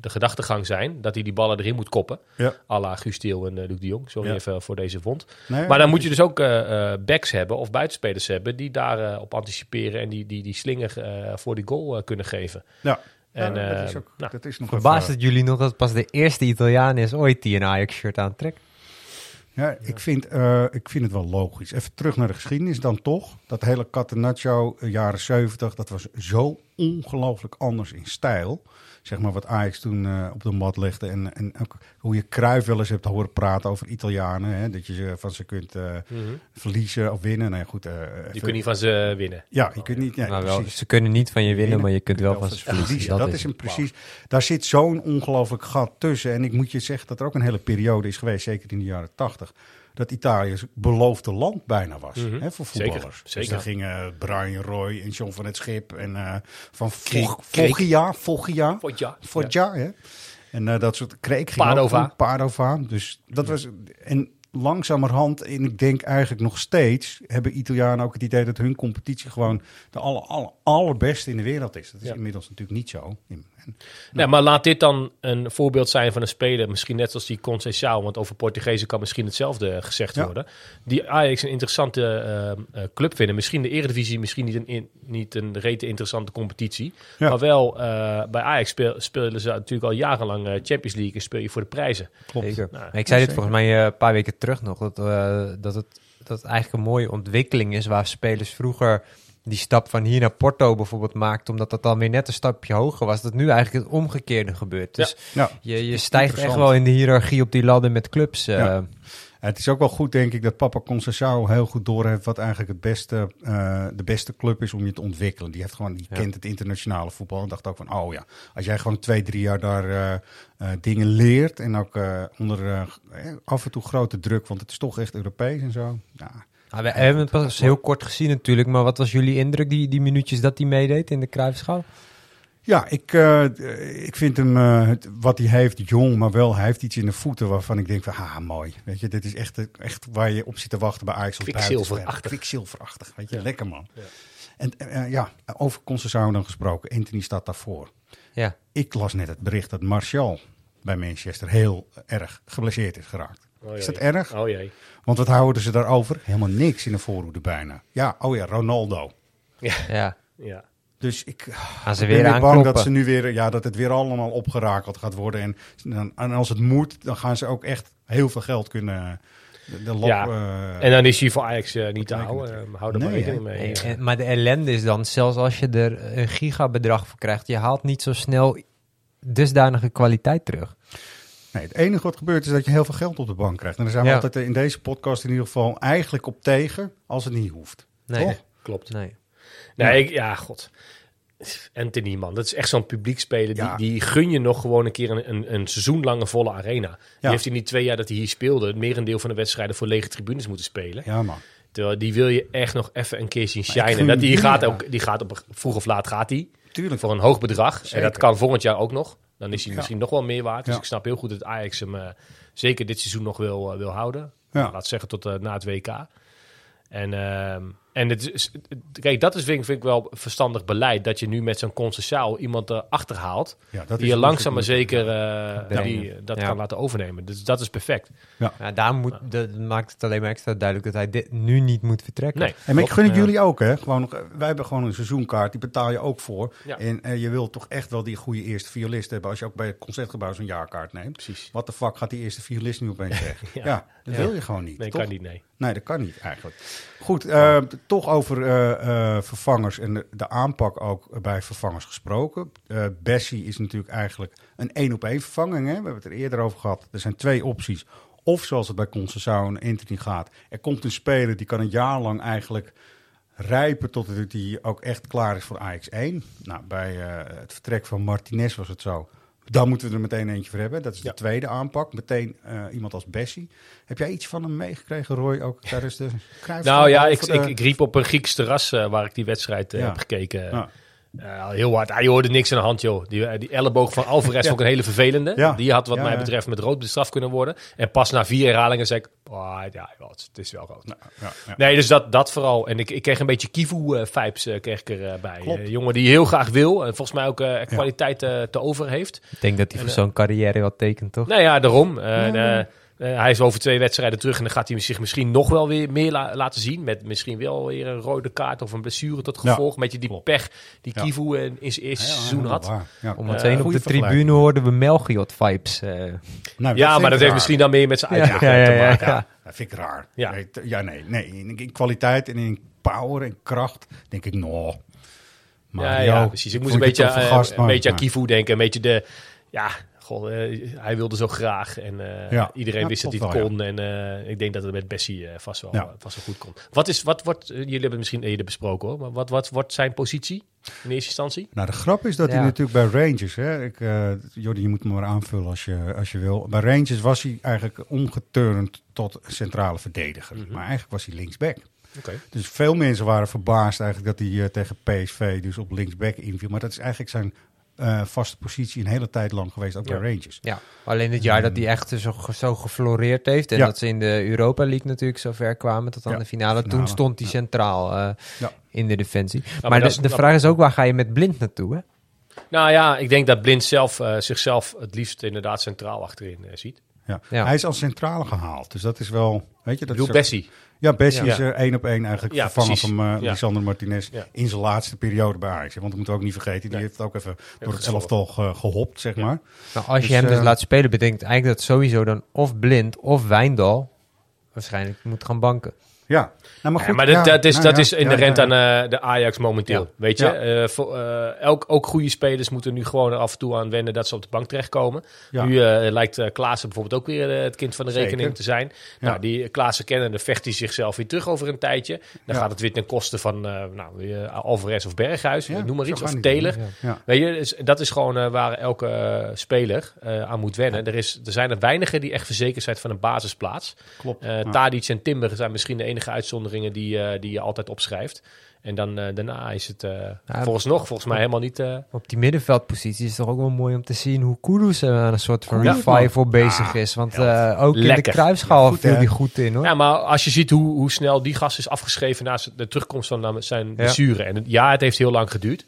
Speaker 5: de gedachtegang zijn dat hij die ballen erin moet koppen.
Speaker 4: Ja.
Speaker 5: à la en Luc de Jong. Sorry
Speaker 4: Ja.
Speaker 5: even voor deze vond.
Speaker 4: Nee,
Speaker 5: Maar dan moet je dus ook eh, eh, backs hebben of buitenspelers hebben die daar eh, op anticiperen en die die, die slinger eh, voor die goal kunnen geven.
Speaker 4: Ja.
Speaker 5: En,
Speaker 4: Ja, dat
Speaker 5: eh,
Speaker 4: is ook,
Speaker 5: nou,
Speaker 4: dat is nog
Speaker 6: Verbaast
Speaker 4: even-
Speaker 6: het jullie nog dat het pas de eerste Italiaan is ooit die een Ajax-shirt aantrekt?
Speaker 4: Ja, ik vind, eh, ik vind het wel logisch. Even terug naar de geschiedenis dan toch. Dat hele Catenaccio, eh, jaren 70, dat was zo ongelooflijk anders in stijl. Zeg maar, wat Ajax toen eh, op de mat legde. En, en ook hoe je Cruijff wel eens hebt horen praten over Italianen. Hè? Dat je ze van ze kunt eh, verliezen of winnen. Nou ja, goed, eh,
Speaker 5: Je kunt niet van ze winnen.
Speaker 4: Ja, je kunt niet... Ja,
Speaker 6: maar wel, ze kunnen niet van je winnen,
Speaker 4: Winnen.
Speaker 6: maar je kunt wel van ze
Speaker 4: verliezen.
Speaker 6: verliezen.
Speaker 4: Dat, is hem precies. Daar zit zo'n ongelooflijk gat tussen. En ik moet je zeggen dat er ook een hele periode is geweest, zeker in de jaren tachtig, dat Italië beloofde land bijna was
Speaker 5: Mhm.
Speaker 4: hè, voor
Speaker 5: Zeker,
Speaker 4: voetballers.
Speaker 5: zeker.
Speaker 4: Dus daar gingen Brian Roy en John van het Schip en eh, van. Foggia, Foggia,
Speaker 5: Foggia.
Speaker 4: En eh, dat soort kreek
Speaker 5: Padova.
Speaker 4: ook, Padova. Dus dat was en langzamerhand en ik denk eigenlijk nog steeds hebben Italianen ook het idee dat hun competitie gewoon de aller, aller, allerbeste in de wereld is. Dat is
Speaker 5: Ja.
Speaker 4: inmiddels natuurlijk niet zo. En-
Speaker 5: Ja, maar laat dit dan een voorbeeld zijn van een speler, misschien net zoals die Conceição, want over Portugezen kan misschien hetzelfde gezegd
Speaker 4: Ja.
Speaker 5: worden. Die Ajax een interessante eh, eh, club vinden. Misschien de Eredivisie, misschien niet een, in- niet een rete interessante competitie.
Speaker 4: Ja.
Speaker 5: Maar wel, eh, bij Ajax speel, spelen ze natuurlijk al jarenlang Champions League en speel je voor de prijzen.
Speaker 4: Klopt.
Speaker 6: Zeker.
Speaker 5: Nou,
Speaker 6: ik zei dit
Speaker 4: zeker.
Speaker 6: volgens mij een paar weken terug nog, dat, eh, dat, het, dat het eigenlijk een mooie ontwikkeling is waar spelers vroeger die stap van hier naar Porto bijvoorbeeld maakten, omdat dat dan weer net een stapje hoger was, dat nu eigenlijk het omgekeerde gebeurt. Dus
Speaker 4: Ja.
Speaker 6: je, je stijgt echt wel in de hiërarchie op die ladder met clubs. eh.
Speaker 4: Ja. Het is ook wel goed, denk ik, dat Papa Conceição heel goed doorheeft wat eigenlijk het beste, eh, de beste club is om je te ontwikkelen. Die, heeft gewoon, die
Speaker 6: Ja.
Speaker 4: kent het internationale voetbal en dacht ook van, oh ja, als jij gewoon twee, drie jaar daar eh, eh, dingen leert en ook onder af en toe grote druk, want het is toch echt Europees en zo. Ja,
Speaker 6: Ah, we hebben het pas heel kort gezien natuurlijk, maar wat was jullie indruk, die, die minuutjes dat hij meedeed in de Cruijffschaal?
Speaker 4: Ja, ik, eh, ik vind hem, eh, wat hij heeft, jong, maar wel, hij heeft iets in de voeten waarvan ik denk van, ah, mooi. Weet je, dit is echt, echt waar je op zit te wachten bij Ajax. buitenspeler. Quicksilverachtig, weet je, lekker man. En eh, ja, over Conceição dan gesproken, Anthony staat daarvoor.
Speaker 6: Ja.
Speaker 4: Ik las net het bericht dat Martial bij Manchester heel erg geblesseerd is geraakt.
Speaker 5: Oh
Speaker 4: is dat erg?
Speaker 5: Oh jee.
Speaker 4: Want wat houden ze daarover? Helemaal niks in de voorhoede bijna. Ja, oh ja, Ronaldo.
Speaker 6: Ja.
Speaker 5: Ja.
Speaker 4: Dus ik,
Speaker 6: Gaan ze
Speaker 4: ik
Speaker 6: weer
Speaker 4: ben weer bang dat ze nu weer, ja, dat het weer allemaal opgerakeld gaat worden. En, dan- en als het moet, dan gaan ze ook echt heel veel geld kunnen. De, de lop,
Speaker 5: Ja.
Speaker 4: eh,
Speaker 5: En dan is hij voor Ajax eh, niet te houden. Eh, hou er maar
Speaker 4: Nee,
Speaker 5: rekening
Speaker 4: hè?
Speaker 5: mee.
Speaker 6: Nee, maar de ellende is dan, zelfs als je er een gigabedrag voor krijgt, je haalt niet zo snel dusdanige kwaliteit terug.
Speaker 4: nee, het enige wat gebeurt is dat je heel veel geld op de bank krijgt. En daar zijn we
Speaker 6: Ja.
Speaker 4: altijd in deze podcast in ieder geval eigenlijk op tegen als het niet hoeft.
Speaker 6: Nee.
Speaker 4: Toch?
Speaker 5: Klopt.
Speaker 6: Nee.
Speaker 5: Nee, ik, ja, god. Anthony, man. Dat is echt zo'n publiekspeler. Die,
Speaker 4: Ja.
Speaker 5: die gun je nog gewoon een keer een, een, een seizoenlange volle arena. Die
Speaker 4: Ja.
Speaker 5: heeft in die twee jaar dat hij hier speelde... het merendeel van de wedstrijden voor lege tribunes moeten spelen.
Speaker 4: Ja, man.
Speaker 5: Terwijl die wil je echt nog even een keer zien shinen. Dat, die, gaat ook, die gaat op vroeg of laat gaat hij.
Speaker 4: Tuurlijk.
Speaker 5: Voor een hoog bedrag. En dat kan volgend jaar ook nog. Dan is hij
Speaker 4: Ja.
Speaker 5: misschien nog wel meer waard. Dus
Speaker 4: Ja.
Speaker 5: ik snap heel goed dat Ajax hem eh, zeker dit seizoen nog wil, eh, wil houden.
Speaker 4: Ja.
Speaker 5: Laat zeggen tot eh, na het WK. En, ehm, en het is, kijk, dat is vind ik, vind ik wel verstandig beleid. Dat je nu met zo'n Conceição iemand erachter haalt.
Speaker 4: Ja, dat
Speaker 5: die
Speaker 4: is
Speaker 5: je langzaam maar zeker eh, die, dat
Speaker 6: Ja.
Speaker 5: kan laten overnemen. Dus dat is perfect.
Speaker 6: Ja, daar moet, dat maakt het alleen maar extra duidelijk dat hij dit nu niet moet vertrekken.
Speaker 5: Nee.
Speaker 4: En ik gun het
Speaker 6: Ja.
Speaker 4: jullie ook, hè? Gewoon, wij hebben gewoon een seizoenkaart, die betaal je ook voor.
Speaker 5: Ja.
Speaker 4: En eh, je wilt toch echt wel die goede eerste violist hebben als je ook bij het concertgebouw zo'n jaarkaart neemt.
Speaker 5: Precies.
Speaker 4: Wat de fuck gaat die eerste violist nu opeens weg? ja.
Speaker 5: Ja.
Speaker 4: dat
Speaker 5: Ja.
Speaker 4: wil je gewoon niet.
Speaker 5: Nee,
Speaker 4: toch?
Speaker 5: kan niet, nee.
Speaker 4: Nee, dat kan niet eigenlijk. Goed, eh, toch over eh, eh, vervangers en de, de aanpak ook bij vervangers gesproken. Bessie is natuurlijk eigenlijk een één op één vervanging. Hè? We hebben het er eerder over gehad. Er zijn twee opties. Of zoals het bij Conceição en Anthony gaat. Er komt een speler die kan een jaar lang eigenlijk rijpen tot hij ook echt klaar is voor Ajax 1. Nou, bij het vertrek van Martinez was het zo. Daar moeten we er meteen eentje voor hebben. Dat is de
Speaker 5: Ja.
Speaker 4: tweede aanpak. Meteen eh, iemand als Bessie. Heb jij iets van hem meegekregen, Roy? Ook tijdens de Cruijffschaal?
Speaker 5: Nou ja, ik,
Speaker 4: de-
Speaker 5: ik, ik riep op een Grieks terras eh, waar ik die wedstrijd eh,
Speaker 4: Ja.
Speaker 5: heb gekeken.
Speaker 4: Ja.
Speaker 5: Eh, heel hard. Ah, je hoorde niks aan de hand, joh. Die, eh, die elleboog van Alvarez
Speaker 4: Ja.
Speaker 5: vond ik een hele vervelende.
Speaker 4: Ja.
Speaker 5: Die had wat
Speaker 4: Ja,
Speaker 5: mij
Speaker 4: ja.
Speaker 5: betreft met rood bestraft kunnen worden. En pas na vier herhalingen zei ik... Oh, ja, het is wel rood.
Speaker 4: Nou, ja, ja.
Speaker 5: Nee, dus dat, dat vooral. En ik, ik kreeg een beetje Kivu-vibes eh, kreeg ik erbij.
Speaker 4: Klopt.
Speaker 5: Eh, jongen die heel graag wil. En volgens mij ook eh, kwaliteit eh, te over heeft.
Speaker 6: Ik denk dat hij voor zo'n carrière wat tekent, toch?
Speaker 5: Nou ja, daarom. En, eh, hij is over twee wedstrijden terug en dan gaat hij zich misschien nog wel weer meer la- laten zien. Met misschien wel weer een rode kaart of een blessure tot
Speaker 4: Ja,
Speaker 5: gevolg. Met je die pech die
Speaker 4: Ja.
Speaker 5: Kivu in, in zijn eerste
Speaker 4: Ja,
Speaker 5: seizoen had.
Speaker 6: Om
Speaker 5: Eh,
Speaker 6: meteen op de tribune hoorden we Melchiot-vibes. eh.
Speaker 4: Nou,
Speaker 5: Ja,
Speaker 4: vind
Speaker 5: maar dat heeft misschien dan meer met zijn
Speaker 6: Ja,
Speaker 5: uiterlijk
Speaker 6: ja,
Speaker 5: eh, te
Speaker 6: ja, ja,
Speaker 5: maken.
Speaker 6: ja.
Speaker 4: Dat vind ik raar.
Speaker 5: Ja.
Speaker 4: Ja, nee, nee. In, kwaliteit en in power en kracht denk ik, nou.
Speaker 5: Ja,
Speaker 4: Mario,
Speaker 5: ja, precies. Ik moest een beetje,
Speaker 4: vergast,
Speaker 5: een
Speaker 4: maar-
Speaker 5: beetje aan. Kivu denken. Een beetje de... Ja, goh, eh, hij wilde zo graag. En eh,
Speaker 4: Ja.
Speaker 5: iedereen
Speaker 4: Ja,
Speaker 5: wist dat hij het
Speaker 4: wel,
Speaker 5: kon. En eh, ik denk dat het met Bessie eh, vast, wel,
Speaker 4: Ja.
Speaker 5: vast wel goed komt. Wat is, wat wordt, jullie hebben het misschien eerder besproken hoor. Maar wat, wat wordt zijn positie in eerste instantie?
Speaker 4: Nou, de grap is dat hij natuurlijk bij Rangers, hè, ik, eh Jordi, je moet me maar aanvullen als je, als je wil. Bij Rangers was hij eigenlijk omgeturnd tot centrale verdediger. Maar eigenlijk was hij linksback.
Speaker 5: Oké.
Speaker 4: Dus veel mensen waren verbaasd eigenlijk dat hij eh, tegen PSV dus op linksback inviel. Maar dat is eigenlijk zijn eh, vaste positie een hele tijd lang geweest, ook
Speaker 5: Ja.
Speaker 4: bij Rangers.
Speaker 6: Ja, alleen het jaar dat hij echt zo, zo gefloreerd heeft. En
Speaker 4: Ja.
Speaker 6: dat ze in de Europa League natuurlijk zo ver kwamen tot aan
Speaker 4: Ja,
Speaker 6: de finale.
Speaker 4: finale.
Speaker 6: Toen stond hij centraal eh,
Speaker 4: Ja.
Speaker 6: in de defensie. maar
Speaker 5: maar dat
Speaker 6: de,
Speaker 5: is-
Speaker 6: de
Speaker 5: dat-
Speaker 6: vraag is ook, waar ga je met Blind naartoe? Hè?
Speaker 5: Nou ja, ik denk dat Blind zelf eh, zichzelf het liefst inderdaad centraal achterin eh, ziet.
Speaker 4: Ja.
Speaker 6: Ja.
Speaker 4: Hij is als centrale gehaald. Dus dat is wel, weet je,
Speaker 5: Ik
Speaker 4: dat
Speaker 5: bedoel
Speaker 4: is
Speaker 5: Bessie.
Speaker 4: Ja, Bessie
Speaker 5: Ja.
Speaker 4: is er één op één eigenlijk
Speaker 5: Ja,
Speaker 4: vervangen
Speaker 5: precies.
Speaker 4: van eh
Speaker 5: Ja.
Speaker 4: Lisandro Martinez
Speaker 5: Ja.
Speaker 4: in zijn laatste periode bij Ajax. Want dat moeten we ook niet vergeten, die heeft ook even door het elftal ge- gehopt, zeg maar.
Speaker 6: Nou, als je
Speaker 4: Dus,
Speaker 6: hem dus
Speaker 4: eh,
Speaker 6: laat spelen, betekent eigenlijk dat sowieso dan of Blind of Wijndal waarschijnlijk moet gaan banken.
Speaker 4: Ja, nou, maar
Speaker 5: Ja,
Speaker 4: goed.
Speaker 5: maar dat, is,
Speaker 4: nou
Speaker 5: dat
Speaker 4: ja,
Speaker 5: is
Speaker 4: ja,
Speaker 5: inherent
Speaker 4: ja.
Speaker 5: aan eh, de Ajax momenteel. Weet je. Eh, voor, eh, elk, ook goede spelers moeten nu gewoon er af en toe aan wennen dat ze op de bank terechtkomen. Nu lijkt Klaassen bijvoorbeeld ook weer het kind van de
Speaker 4: Zeker.
Speaker 5: rekening te zijn. Nou, die Klaassen kennen, dan vecht hij zichzelf weer terug over een tijdje. Dan gaat het weer ten koste van nou, Alvarez of Berghuis, noem maar iets, of.
Speaker 4: Ja.
Speaker 5: Weet je, dus dat is gewoon waar elke speler aan moet wennen. Er, is, er zijn er weinigen die echt verzekerd zijn van een basisplaats.
Speaker 4: Klopt.
Speaker 5: Tadic en Timber zijn misschien de enige uitzonderingen die, eh, die je altijd opschrijft. En dan eh, daarna is het eh volgens nog volgens mij helemaal niet... eh,
Speaker 6: Op die middenveldpositie is het toch ook wel mooi om te zien hoe Kudus er aan een soort van
Speaker 5: Ja.
Speaker 6: revival bezig
Speaker 4: Ja,
Speaker 6: is. Want eh, ook in
Speaker 5: Lekker.
Speaker 6: de kruisschaal viel hij goed in hoor.
Speaker 5: Ja, maar als je ziet hoe, hoe snel die gast is afgeschreven na de terugkomst van zijn blessure. En ja, het heeft heel lang geduurd.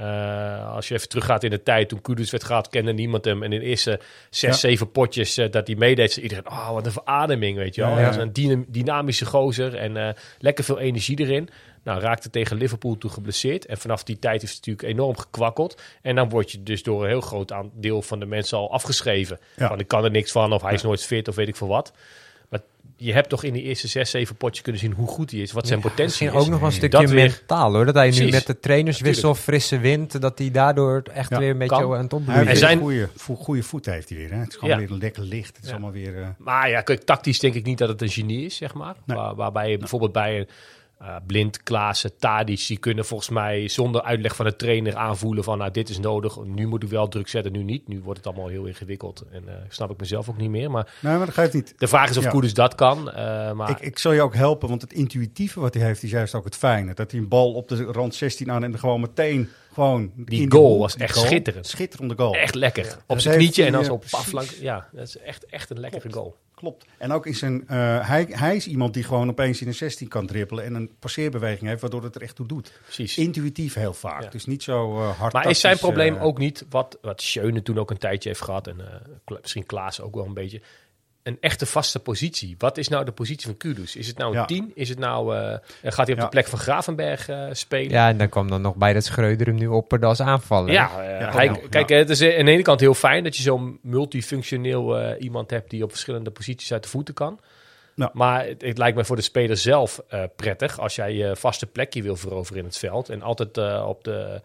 Speaker 5: Eh, als je even teruggaat in de tijd toen Kudus werd gehaald, kende niemand hem. En in de eerste zes,
Speaker 4: Ja.
Speaker 5: zeven potjes eh, dat hij meedeed, zei iedereen, oh, wat een verademing, weet je wel.
Speaker 4: Ja,
Speaker 5: een dyna- dynamische gozer en eh, lekker veel energie erin. Nou, raakte tegen Liverpool toen geblesseerd. En vanaf die tijd is het natuurlijk enorm gekwakkeld. En dan word je dus door een heel groot deel van de mensen al afgeschreven. Van, ik kan er niks van, of hij is nooit fit, of weet ik veel wat. Je hebt toch in die eerste zes, zeven potjes kunnen zien hoe goed hij is, wat zijn potentie
Speaker 6: Misschien
Speaker 5: is.
Speaker 6: ook nog wel een stukje
Speaker 5: Dat weer-
Speaker 6: mentaal hoor. Dat hij nu met de trainerswissel, frisse wind, dat hij daardoor echt
Speaker 4: Ja,
Speaker 6: weer een beetje
Speaker 5: kan.
Speaker 6: aan het
Speaker 4: Hij
Speaker 6: opbloeien
Speaker 4: heeft
Speaker 5: En
Speaker 6: is.
Speaker 5: zijn-
Speaker 4: goede, goede voet heeft hij weer. Hè? Het is gewoon
Speaker 5: Ja.
Speaker 4: weer lekker licht. Het is allemaal weer... eh,
Speaker 5: Maar ja, kijk, tactisch denk ik niet dat het een genie is, zeg maar.
Speaker 4: Nee.
Speaker 5: Waar, waarbij je bijvoorbeeld bij een eh, Blind, Klaassen, Tadic, die kunnen volgens mij zonder uitleg van de trainer aanvoelen van, nou, dit is nodig, nu moet ik wel druk zetten, nu niet. Nu wordt het allemaal heel ingewikkeld en eh, snap ik mezelf ook niet meer. Maar
Speaker 4: nee, maar dat geeft niet.
Speaker 5: de vraag is of
Speaker 4: Ja.
Speaker 5: Koeders dat kan. eh, maar
Speaker 4: Ik, ik zal je ook helpen, want het intuïtieve wat hij heeft is juist ook het fijne. Dat hij een bal op de rand 16 aan en gewoon meteen gewoon...
Speaker 5: Die goal was echt
Speaker 4: goal.
Speaker 5: schitterend.
Speaker 4: Schitterende goal.
Speaker 5: echt lekker. Op zijn knietje en dan zo paf langs. Ja, dat is echt, echt een lekkere goal.
Speaker 4: Klopt. En ook in zijn, eh, hij, hij is iemand die gewoon opeens in een 16 kan dribbelen en een passeerbeweging heeft, waardoor het er echt toe doet.
Speaker 5: Precies.
Speaker 4: Intuïtief heel vaak.
Speaker 5: Ja.
Speaker 4: Dus niet zo eh hard.
Speaker 5: Maar is zijn probleem
Speaker 4: eh,
Speaker 5: ook niet wat, wat Schöne toen ook een tijdje heeft gehad en misschien Klaas ook wel een beetje, een echte vaste positie? Wat is nou de positie van Kudus? Is het nou een
Speaker 4: Ja.
Speaker 5: 10? Is het nou, eh, gaat hij op
Speaker 4: Ja.
Speaker 5: de plek van Gravenberg eh, spelen?
Speaker 6: Ja, en dan kwam dan nog bij dat Schreuder hem nu opperde als aanvaller.
Speaker 5: Ja, eh,
Speaker 4: Ja,
Speaker 5: hij-
Speaker 4: ja.
Speaker 5: kijk,
Speaker 4: Ja.
Speaker 5: het is aan de ene kant heel fijn dat je zo'n multifunctioneel eh, iemand hebt die op verschillende posities uit de voeten kan.
Speaker 4: Ja.
Speaker 5: Maar het, het lijkt mij voor de speler zelf eh, prettig als jij je vaste plekje wil veroveren in het veld en altijd eh, op de,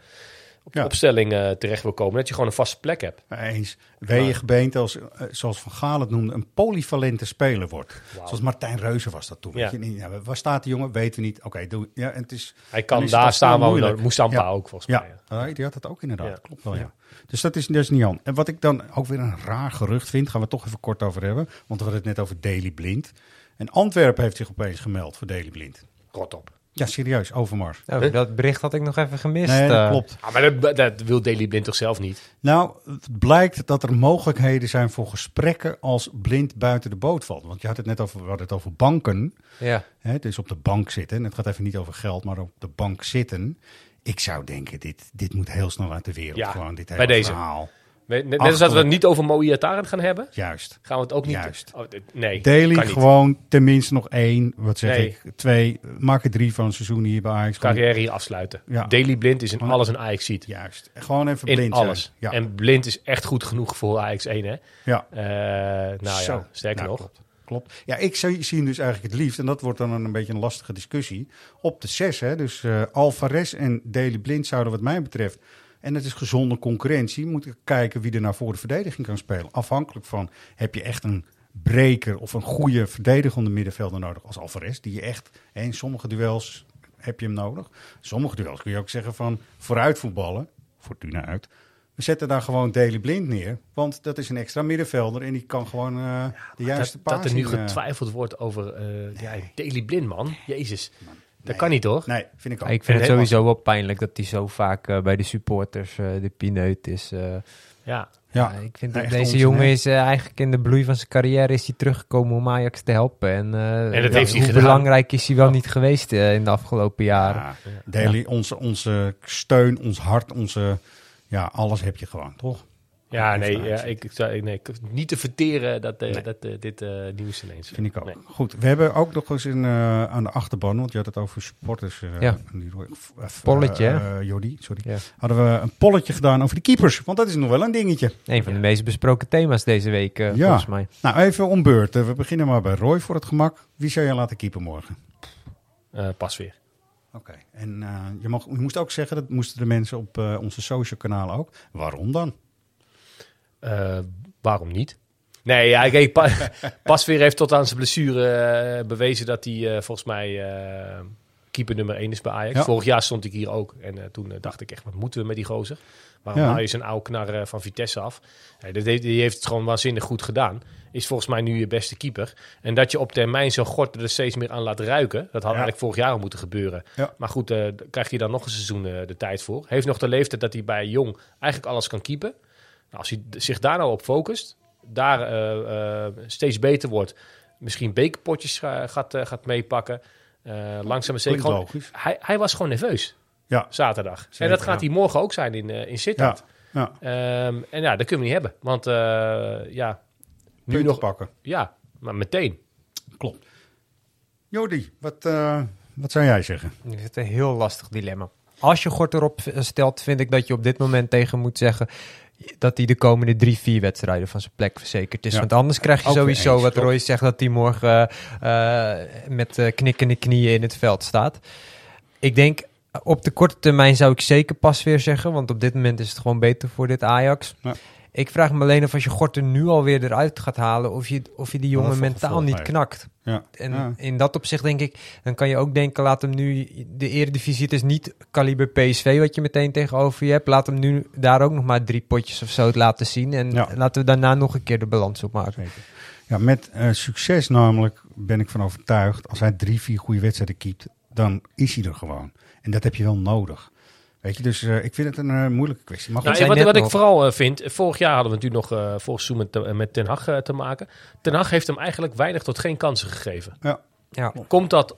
Speaker 5: op de
Speaker 4: Ja.
Speaker 5: opstelling eh, terecht wil komen, dat je gewoon een vaste plek hebt.
Speaker 4: Eens. Weeën gebeente als, eh, zoals Van Gaal het noemde, een polyvalente speler wordt. Zoals Martijn Reuzen was dat toen.
Speaker 5: Ja.
Speaker 4: Weet je? niet, Ja, waar staat die jongen? Weten we niet. Oké, doe. Ja, en het is,
Speaker 5: Hij kan
Speaker 4: is
Speaker 5: daar staan waar we Moestampa
Speaker 4: Ja.
Speaker 5: ook volgens
Speaker 4: Ja,
Speaker 5: mij. ja.
Speaker 4: Ah, die had het ook inderdaad. Klopt wel, ja. Dus dat is, dat is niet aan. En wat ik dan ook weer een raar gerucht vind, gaan we toch even kort over hebben. Want we hadden het net over Daily Blind. En Antwerpen heeft zich opeens gemeld voor Daily Blind.
Speaker 5: Rot op.
Speaker 4: Ja, serieus, Overmars.
Speaker 6: Oh, dat bericht had ik nog even gemist.
Speaker 4: Nee, dat
Speaker 6: eh.
Speaker 4: klopt.
Speaker 5: Ah, maar dat, dat wil Daily Blind toch zelf niet?
Speaker 4: Nou, het blijkt dat er mogelijkheden zijn voor gesprekken als blind buiten de boot valt. Want je had het net over, we hadden het over banken.
Speaker 6: Ja.
Speaker 4: Hè, dus op de bank zitten. En het gaat even niet over geld, maar op de bank zitten. Ik zou denken, dit, dit moet heel snel uit de wereld.
Speaker 5: Ja,
Speaker 4: Gewoon dit
Speaker 5: bij
Speaker 4: hele
Speaker 5: deze.
Speaker 4: verhaal.
Speaker 5: Net, net als dat we het niet over Moïataren gaan hebben,
Speaker 4: Juist.
Speaker 5: gaan we het ook niet...
Speaker 4: Juist.
Speaker 5: Oh, nee,
Speaker 4: Daily gewoon tenminste nog één. Wat zeg
Speaker 5: Nee.
Speaker 4: ik? Twee. Maak er drie van een seizoen hier bij Ajax.
Speaker 5: Carrière hier afsluiten.
Speaker 4: Ja.
Speaker 5: Daily Blind is in
Speaker 4: Gewoon-
Speaker 5: alles een Ajax ziet.
Speaker 4: Juist. Gewoon even
Speaker 5: In
Speaker 4: blind
Speaker 5: alles.
Speaker 4: zijn. Ja.
Speaker 5: En Blind is echt goed genoeg voor Ajax 1, hè?
Speaker 4: ja.
Speaker 5: Eh, nou
Speaker 4: Zo.
Speaker 5: ja, sterker
Speaker 4: Nou,
Speaker 5: nog.
Speaker 4: klopt. klopt. Ja, ik zie, zie hem dus eigenlijk het liefst, en dat wordt dan een beetje een lastige discussie, op de zes. Hè? Dus eh Alvarez en Daley Blind zouden wat mij betreft, en het is gezonde concurrentie, moeten kijken wie er nou voor de verdediging kan spelen. Afhankelijk van, heb je echt een breker of een goede verdedigende middenvelder nodig als Alvarez, die je echt, hè, in sommige duels heb je hem nodig. Sommige duels kun je ook zeggen van vooruit voetballen, Fortuna uit. We zetten daar gewoon Daley Blind neer, want dat is een extra middenvelder en die kan gewoon eh, de juiste
Speaker 5: Dat, dat er nu
Speaker 4: eh,
Speaker 5: getwijfeld wordt over eh ja, Daily Blind, man. Jezus. Dat kan niet, toch?
Speaker 4: Nee, vind ik ook.
Speaker 6: ik vind het sowieso wel pijnlijk dat hij zo vaak eh, bij de supporters eh, de pineut is. eh.
Speaker 5: Ja.
Speaker 4: Ja,
Speaker 6: ik vind
Speaker 4: nee,
Speaker 6: dat
Speaker 4: echt
Speaker 6: deze jongen is eigenlijk in de bloei van zijn carrière is hij teruggekomen om Ajax te helpen. En,
Speaker 5: En dat
Speaker 6: ja,
Speaker 5: heeft hij
Speaker 6: hoe
Speaker 5: gedaan.
Speaker 6: belangrijk is hij wel niet geweest in de afgelopen jaren.
Speaker 4: Ja, Daley, onze, onze steun, ons hart, onze, ja, alles heb je gewoon, toch?
Speaker 5: Ja, nee, ja, ik, ik, zou- nee, ik niet te verteren dat, eh, dat eh, dit eh, nieuws ineens.
Speaker 4: Vind ik ook.
Speaker 5: Nee.
Speaker 4: Goed, we hebben ook nog eens een, eh, aan de achterban, want je had het over supporters.
Speaker 6: Ja.
Speaker 4: die,
Speaker 6: Polletje,
Speaker 4: Jordi, sorry.
Speaker 6: Ja.
Speaker 4: Hadden we een polletje gedaan over de keepers, want dat is nog wel een dingetje.
Speaker 6: Een van de meest besproken thema's deze week,
Speaker 4: Ja.
Speaker 6: volgens mij.
Speaker 4: Nou, even om beurt. Eh, We beginnen maar bij Roy voor het gemak. Wie zou je laten keeper morgen?
Speaker 5: Pas weer.
Speaker 4: Oké. En je, mag, je moest ook zeggen, dat moesten de mensen op onze social kanalen ook. Waarom dan?
Speaker 5: Eh, waarom niet? Nee, ja, kijk, pa, Pasveer heeft tot aan zijn blessure eh, bewezen dat hij eh, volgens mij keeper nummer 1 is bij Ajax.
Speaker 4: Ja.
Speaker 5: Vorig jaar stond ik hier ook en toen dacht ik echt, wat moeten we met die gozer? Waarom
Speaker 4: Ja.
Speaker 5: haal je zijn oude knar van Vitesse af? Nee, dat heeft- die heeft het gewoon waanzinnig goed gedaan. Is volgens mij nu je beste keeper. En dat je op termijn zo'n gort er steeds meer aan laat ruiken, dat had eigenlijk vorig jaar al moeten gebeuren. Maar goed, krijgt hij dan nog een seizoen de tijd voor. Heeft nog de leeftijd dat hij bij Jong eigenlijk alles kan keepen. Nou, als hij zich daar nou op focust, daar eh, eh, steeds beter wordt, misschien bekerpotjes ga- gaat, eh, gaat meepakken. eh langzaam maar zeker. Gewoon,
Speaker 4: logisch.
Speaker 5: hij, hij was gewoon nerveus
Speaker 4: Ja,
Speaker 5: zaterdag. en dat gaat
Speaker 4: ja.
Speaker 5: hij morgen ook zijn in, in Sittard.
Speaker 4: ja.
Speaker 5: Ehm, en ja, dat kunnen we niet hebben. Want eh, ja, nu
Speaker 4: Punten
Speaker 5: nog.
Speaker 4: pakken.
Speaker 5: Ja, maar meteen.
Speaker 4: Klopt. Jordi, wat, eh, wat zou jij zeggen?
Speaker 6: Het een heel lastig dilemma. Als je Gort erop stelt, vind ik dat je op dit moment tegen moet zeggen dat hij de komende drie, vier wedstrijden van zijn plek verzekerd is.
Speaker 4: Ja.
Speaker 6: Want anders krijg je
Speaker 4: Ook
Speaker 6: sowieso,
Speaker 4: eens,
Speaker 6: wat? Roy zegt, dat hij morgen eh, eh, met eh, knikkende knieën in het veld staat. Ik denk, op de korte termijn zou ik zeker pas weer zeggen, want op dit moment is het gewoon beter voor dit Ajax.
Speaker 4: Ja.
Speaker 6: Ik vraag me alleen of als je Gort er nu alweer eruit gaat halen, of je, of je die jongen mentaal niet knakt.
Speaker 4: Ja.
Speaker 6: En
Speaker 4: Ja.
Speaker 6: in dat opzicht denk ik, dan kan je ook denken, laat hem nu de eredivisie, het is niet kaliber PSV wat je meteen tegenover je hebt. Laat hem nu daar ook nog maar drie potjes of zo laten zien. En laten we daarna nog een keer de balans opmaken.
Speaker 4: Zeker. Ja, met eh, succes namelijk ben ik van overtuigd. Als hij drie, vier goede wedstrijden keept, dan is hij er gewoon. En dat heb je wel nodig. Weet je, dus eh, ik vind het een eh, moeilijke kwestie. Maar goed,
Speaker 5: Nou, wat wat ik vooral eh, vind, vorig jaar hadden we natuurlijk nog eh vorig seizoen met, met Ten Hag te maken. Ten Hag heeft hem eigenlijk weinig tot geen kansen gegeven.
Speaker 4: ja,
Speaker 6: Ja.
Speaker 5: Komt dat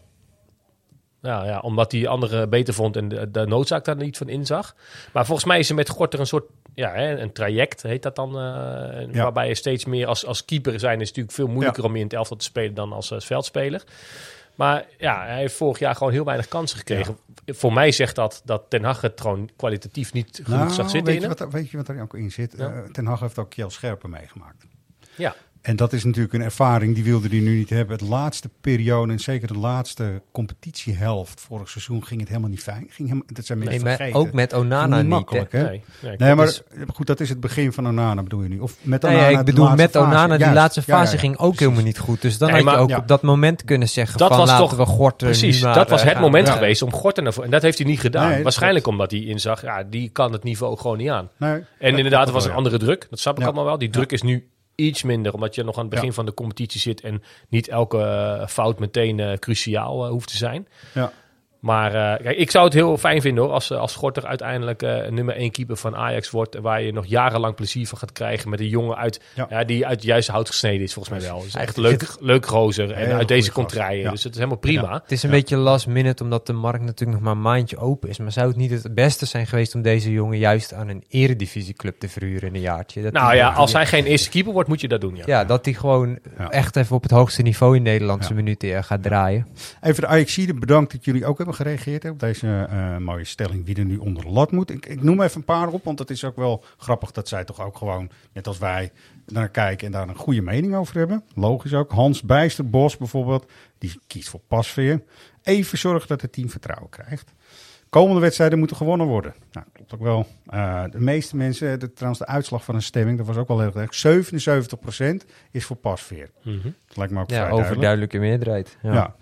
Speaker 5: nou, ja, omdat hij anderen beter vond en de, de noodzaak daar niet van inzag? Maar volgens mij is er met Gorter een soort ja, hè, een traject, heet dat dan. eh,
Speaker 4: Ja.
Speaker 5: Waarbij je steeds meer als, als keeper zijn is natuurlijk veel moeilijker om je in het elftal te spelen dan als veldspeler. Maar ja, hij heeft vorig jaar gewoon heel weinig kansen gekregen. Voor mij zegt dat dat Ten Hag het gewoon kwalitatief niet genoeg
Speaker 4: nou,
Speaker 5: zag zitten
Speaker 4: weet, je wat, er- weet je wat er ook in zit?
Speaker 5: Ja.
Speaker 4: Eh, Ten Hag heeft ook Kjell Scherpen meegemaakt.
Speaker 5: Ja.
Speaker 4: En dat is natuurlijk een ervaring, die wilde hij nu niet hebben. Het laatste periode, en zeker de laatste competitiehelft vorig seizoen, ging het helemaal niet fijn. Ging helemaal, dat zijn
Speaker 6: Nee,
Speaker 4: mensen
Speaker 6: maar
Speaker 4: vergeten.
Speaker 6: ook met Onana niet.
Speaker 4: makkelijk,
Speaker 6: hè?
Speaker 5: Nee, nee,
Speaker 4: Nee, maar
Speaker 6: Dus-
Speaker 4: goed, dat is het begin van Onana bedoel je nu? Of met
Speaker 6: Nee,
Speaker 4: Onana
Speaker 6: ik
Speaker 4: de
Speaker 6: bedoel, met
Speaker 4: fase?
Speaker 6: Onana, die
Speaker 4: Juist.
Speaker 6: laatste
Speaker 4: Ja, ja,
Speaker 6: fase
Speaker 4: ja.
Speaker 6: ging ook
Speaker 4: Precies.
Speaker 6: helemaal niet goed. Dus dan
Speaker 5: Nee,
Speaker 6: had je ook
Speaker 4: ja.
Speaker 6: op dat moment kunnen zeggen
Speaker 5: Dat
Speaker 6: van
Speaker 5: was
Speaker 6: laten
Speaker 5: toch-
Speaker 6: we Gorter
Speaker 5: Precies,
Speaker 6: maar,
Speaker 5: dat was het
Speaker 6: gaan.
Speaker 5: moment
Speaker 4: Ja.
Speaker 5: geweest om Gorten ervoor. En dat heeft hij niet gedaan.
Speaker 4: Nee, dat
Speaker 5: Waarschijnlijk omdat hij inzag, ja, die kan het niveau gewoon niet aan.
Speaker 4: Nee,
Speaker 5: En inderdaad, er was een andere druk. Dat snap ik allemaal wel. Die druk is nu iets minder, omdat je nog aan het begin
Speaker 4: Ja.
Speaker 5: van de competitie zit en niet elke eh, fout meteen eh, cruciaal eh, hoeft te zijn.
Speaker 4: Ja.
Speaker 5: Maar eh, kijk, ik zou het heel fijn vinden hoor, als, eh, als Gorter uiteindelijk eh, nummer 1 keeper van Ajax wordt, waar je nog jarenlang plezier van gaat krijgen met een jongen uit,
Speaker 4: Ja.
Speaker 5: ja. die uit het juiste hout gesneden is volgens mij wel. Is echt
Speaker 6: Eigenlijk
Speaker 5: leuk, leuk gozer en uit deze.
Speaker 4: Ja.
Speaker 5: Dus het is helemaal prima.
Speaker 6: Het is een beetje last minute, omdat de markt natuurlijk nog maar een maandje open is. Maar zou het niet het beste zijn geweest om deze jongen juist aan een eredivisieclub te verhuren in een jaartje? Dat
Speaker 5: Nou ja, als hij geen eerste keeper wordt, moet je dat doen. Ja.
Speaker 6: Ja, dat hij gewoon
Speaker 4: Ja.
Speaker 6: echt even op het hoogste niveau in Nederlandse
Speaker 4: Ja.
Speaker 6: minuten gaat draaien.
Speaker 4: Even de Ajaxide bedankt dat jullie ook hebben gereageerd hè, op deze eh, mooie stelling wie er nu onder de lat moet. Ik, ik noem even een paar op, want het is ook wel grappig dat zij toch ook gewoon, net als wij, naar kijken en daar een goede mening over hebben. Logisch ook. Hans Bijsterbos bijvoorbeeld, die kiest voor pasveer. Even zorgen dat het team vertrouwen krijgt. Komende wedstrijden moeten gewonnen worden. Nou, klopt ook wel. Eh, de meeste mensen, de, trouwens de uitslag van een stemming, dat was ook wel heel erg. 77% is voor pasveer.
Speaker 5: Mhm.
Speaker 4: Dat lijkt me ook
Speaker 6: Ja,
Speaker 4: vrij duidelijk.
Speaker 6: overduidelijke meerderheid. Ja.
Speaker 4: Ja.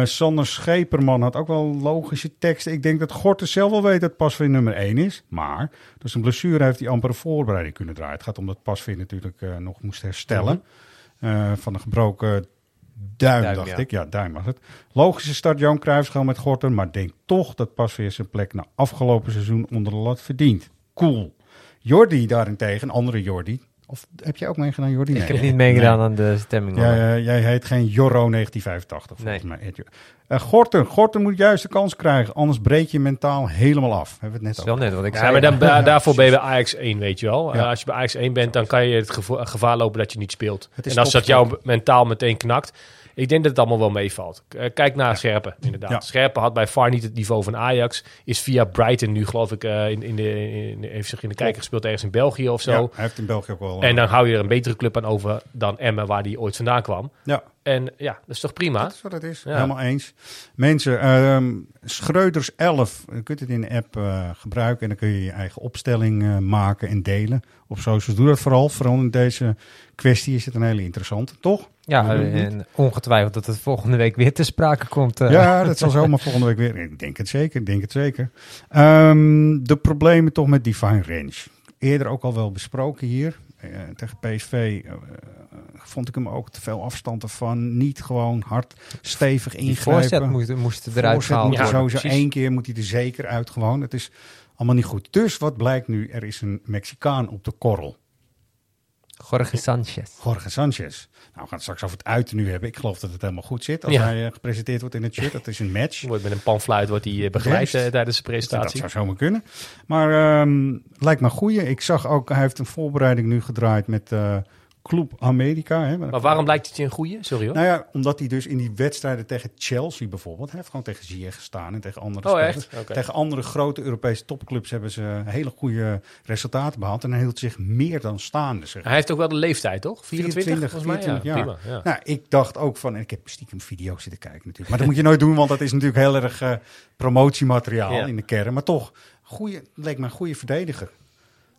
Speaker 4: Eh, Sander Scheperman had ook wel logische teksten. Ik denk dat Gorten zelf wel weet dat Pasveer nummer 1 is. Maar door zijn blessure heeft hij amper een voorbereiding kunnen draaien. Het gaat om dat Pasveer natuurlijk eh, nog moest herstellen. Eh, van een gebroken duim,
Speaker 6: Duim,
Speaker 4: dacht
Speaker 6: ja.
Speaker 4: ik. Ja, duim was het. Logische start Johan Cruijffschaal met Gorten. Maar denk toch dat Pasveer zijn plek na afgelopen seizoen onder de lat verdient. Cool. Jordi daarentegen, andere Jordi. Of heb jij ook meegedaan, Jordi?
Speaker 6: Ik heb niet meegedaan aan de stemming.
Speaker 4: ja, jij heet geen Jorro 1985 volgens
Speaker 6: Nee.
Speaker 4: mij. Eh Gorten, Gorten moet juist de kans krijgen, anders breek je mentaal helemaal af. Hebben we het net
Speaker 6: Dat is wel net wat ik
Speaker 5: Ja,
Speaker 6: zei.
Speaker 5: maar dan, da- daarvoor ben je bij Ajax 1, weet je wel.
Speaker 4: Ja.
Speaker 5: Eh, als je bij Ajax 1 bent, dan kan je het gevo- gevaar lopen dat je niet speelt. En als dat
Speaker 4: topsport.
Speaker 5: jou mentaal meteen knakt. Ik denk dat het allemaal wel meevalt. Eh, Kijk naar Scherpen, inderdaad.
Speaker 4: Ja.
Speaker 5: Scherpen had bij VAR niet het niveau van Ajax. Is via Brighton nu, geloof ik, eh, in, in de, in, heeft zich in de kijker gespeeld ergens in België of zo.
Speaker 4: Ja, hij heeft in België ook wel.
Speaker 5: En dan hou je er een betere club aan over dan Emmen, waar die ooit vandaan kwam.
Speaker 4: ja,
Speaker 5: En ja, dat is toch prima?
Speaker 4: dat is wat het is.
Speaker 5: Ja.
Speaker 4: Helemaal eens. Mensen, ehm Schreuders 11, je kunt het in de app eh, gebruiken en dan kun je je eigen opstelling eh, maken en delen. Op socials doe dat vooral. Vooral in deze kwestie is het een hele interessante, toch?
Speaker 6: Ja, en ongetwijfeld dat het volgende week weer te sprake komt. eh.
Speaker 4: Ja, dat zal zomaar volgende week weer. Ik denk het zeker, ik denk het zeker. Ehm, de problemen toch met Divine Range. Eerder ook al wel besproken hier. Eh, tegen PSV eh, vond ik hem ook te veel afstand ervan. Niet gewoon hard, stevig
Speaker 6: Die
Speaker 4: ingrijpen.
Speaker 6: voorzet moest, moest eruit
Speaker 4: Voorzet
Speaker 6: gehaald
Speaker 4: moet er sowieso
Speaker 5: precies.
Speaker 4: één keer moet hij er zeker uit gewoon. Het is allemaal niet goed. Dus wat blijkt nu? Er is een Mexicaan op de korrel.
Speaker 6: Jorge Sanchez.
Speaker 4: Jorge Sanchez. Nou, we gaan het straks over het uiten nu hebben. Ik geloof dat het helemaal goed zit als
Speaker 5: Ja.
Speaker 4: hij eh, gepresenteerd wordt in het shirt. Dat is een match.
Speaker 5: Wordt met een panfluit wordt hij eh, begeleid
Speaker 4: Juist.
Speaker 5: eh, tijdens de
Speaker 4: Dat
Speaker 5: presentatie.
Speaker 4: zou zomaar kunnen. Maar ehm, lijkt me een goeie. Ik zag ook, hij heeft een voorbereiding nu gedraaid met Club America. Hè.
Speaker 5: Maar waarom blijkt het je een goeie? Sorry hoor.
Speaker 4: Nou ja, omdat hij dus in die wedstrijden tegen Chelsea bijvoorbeeld... Hij heeft gewoon tegen Ziyech gestaan en tegen andere
Speaker 5: Oh,
Speaker 4: spelers. Tegen andere grote Europese topclubs hebben ze hele goede resultaten behaald. En hij hield zich meer dan staande. Zeg.
Speaker 5: Hij heeft ook wel de leeftijd, toch? 24,
Speaker 4: 24,
Speaker 5: volgens mij.
Speaker 4: 24
Speaker 5: ja,
Speaker 4: jaar.
Speaker 5: prima. Ja.
Speaker 4: Nou, ik dacht ook van... en Ik heb stiekem video's zitten kijken natuurlijk. Maar dat moet je nooit doen, want dat is natuurlijk heel erg eh, promotiemateriaal
Speaker 5: Ja.
Speaker 4: in de kern. Maar toch, goeie, leek me een goede verdediger.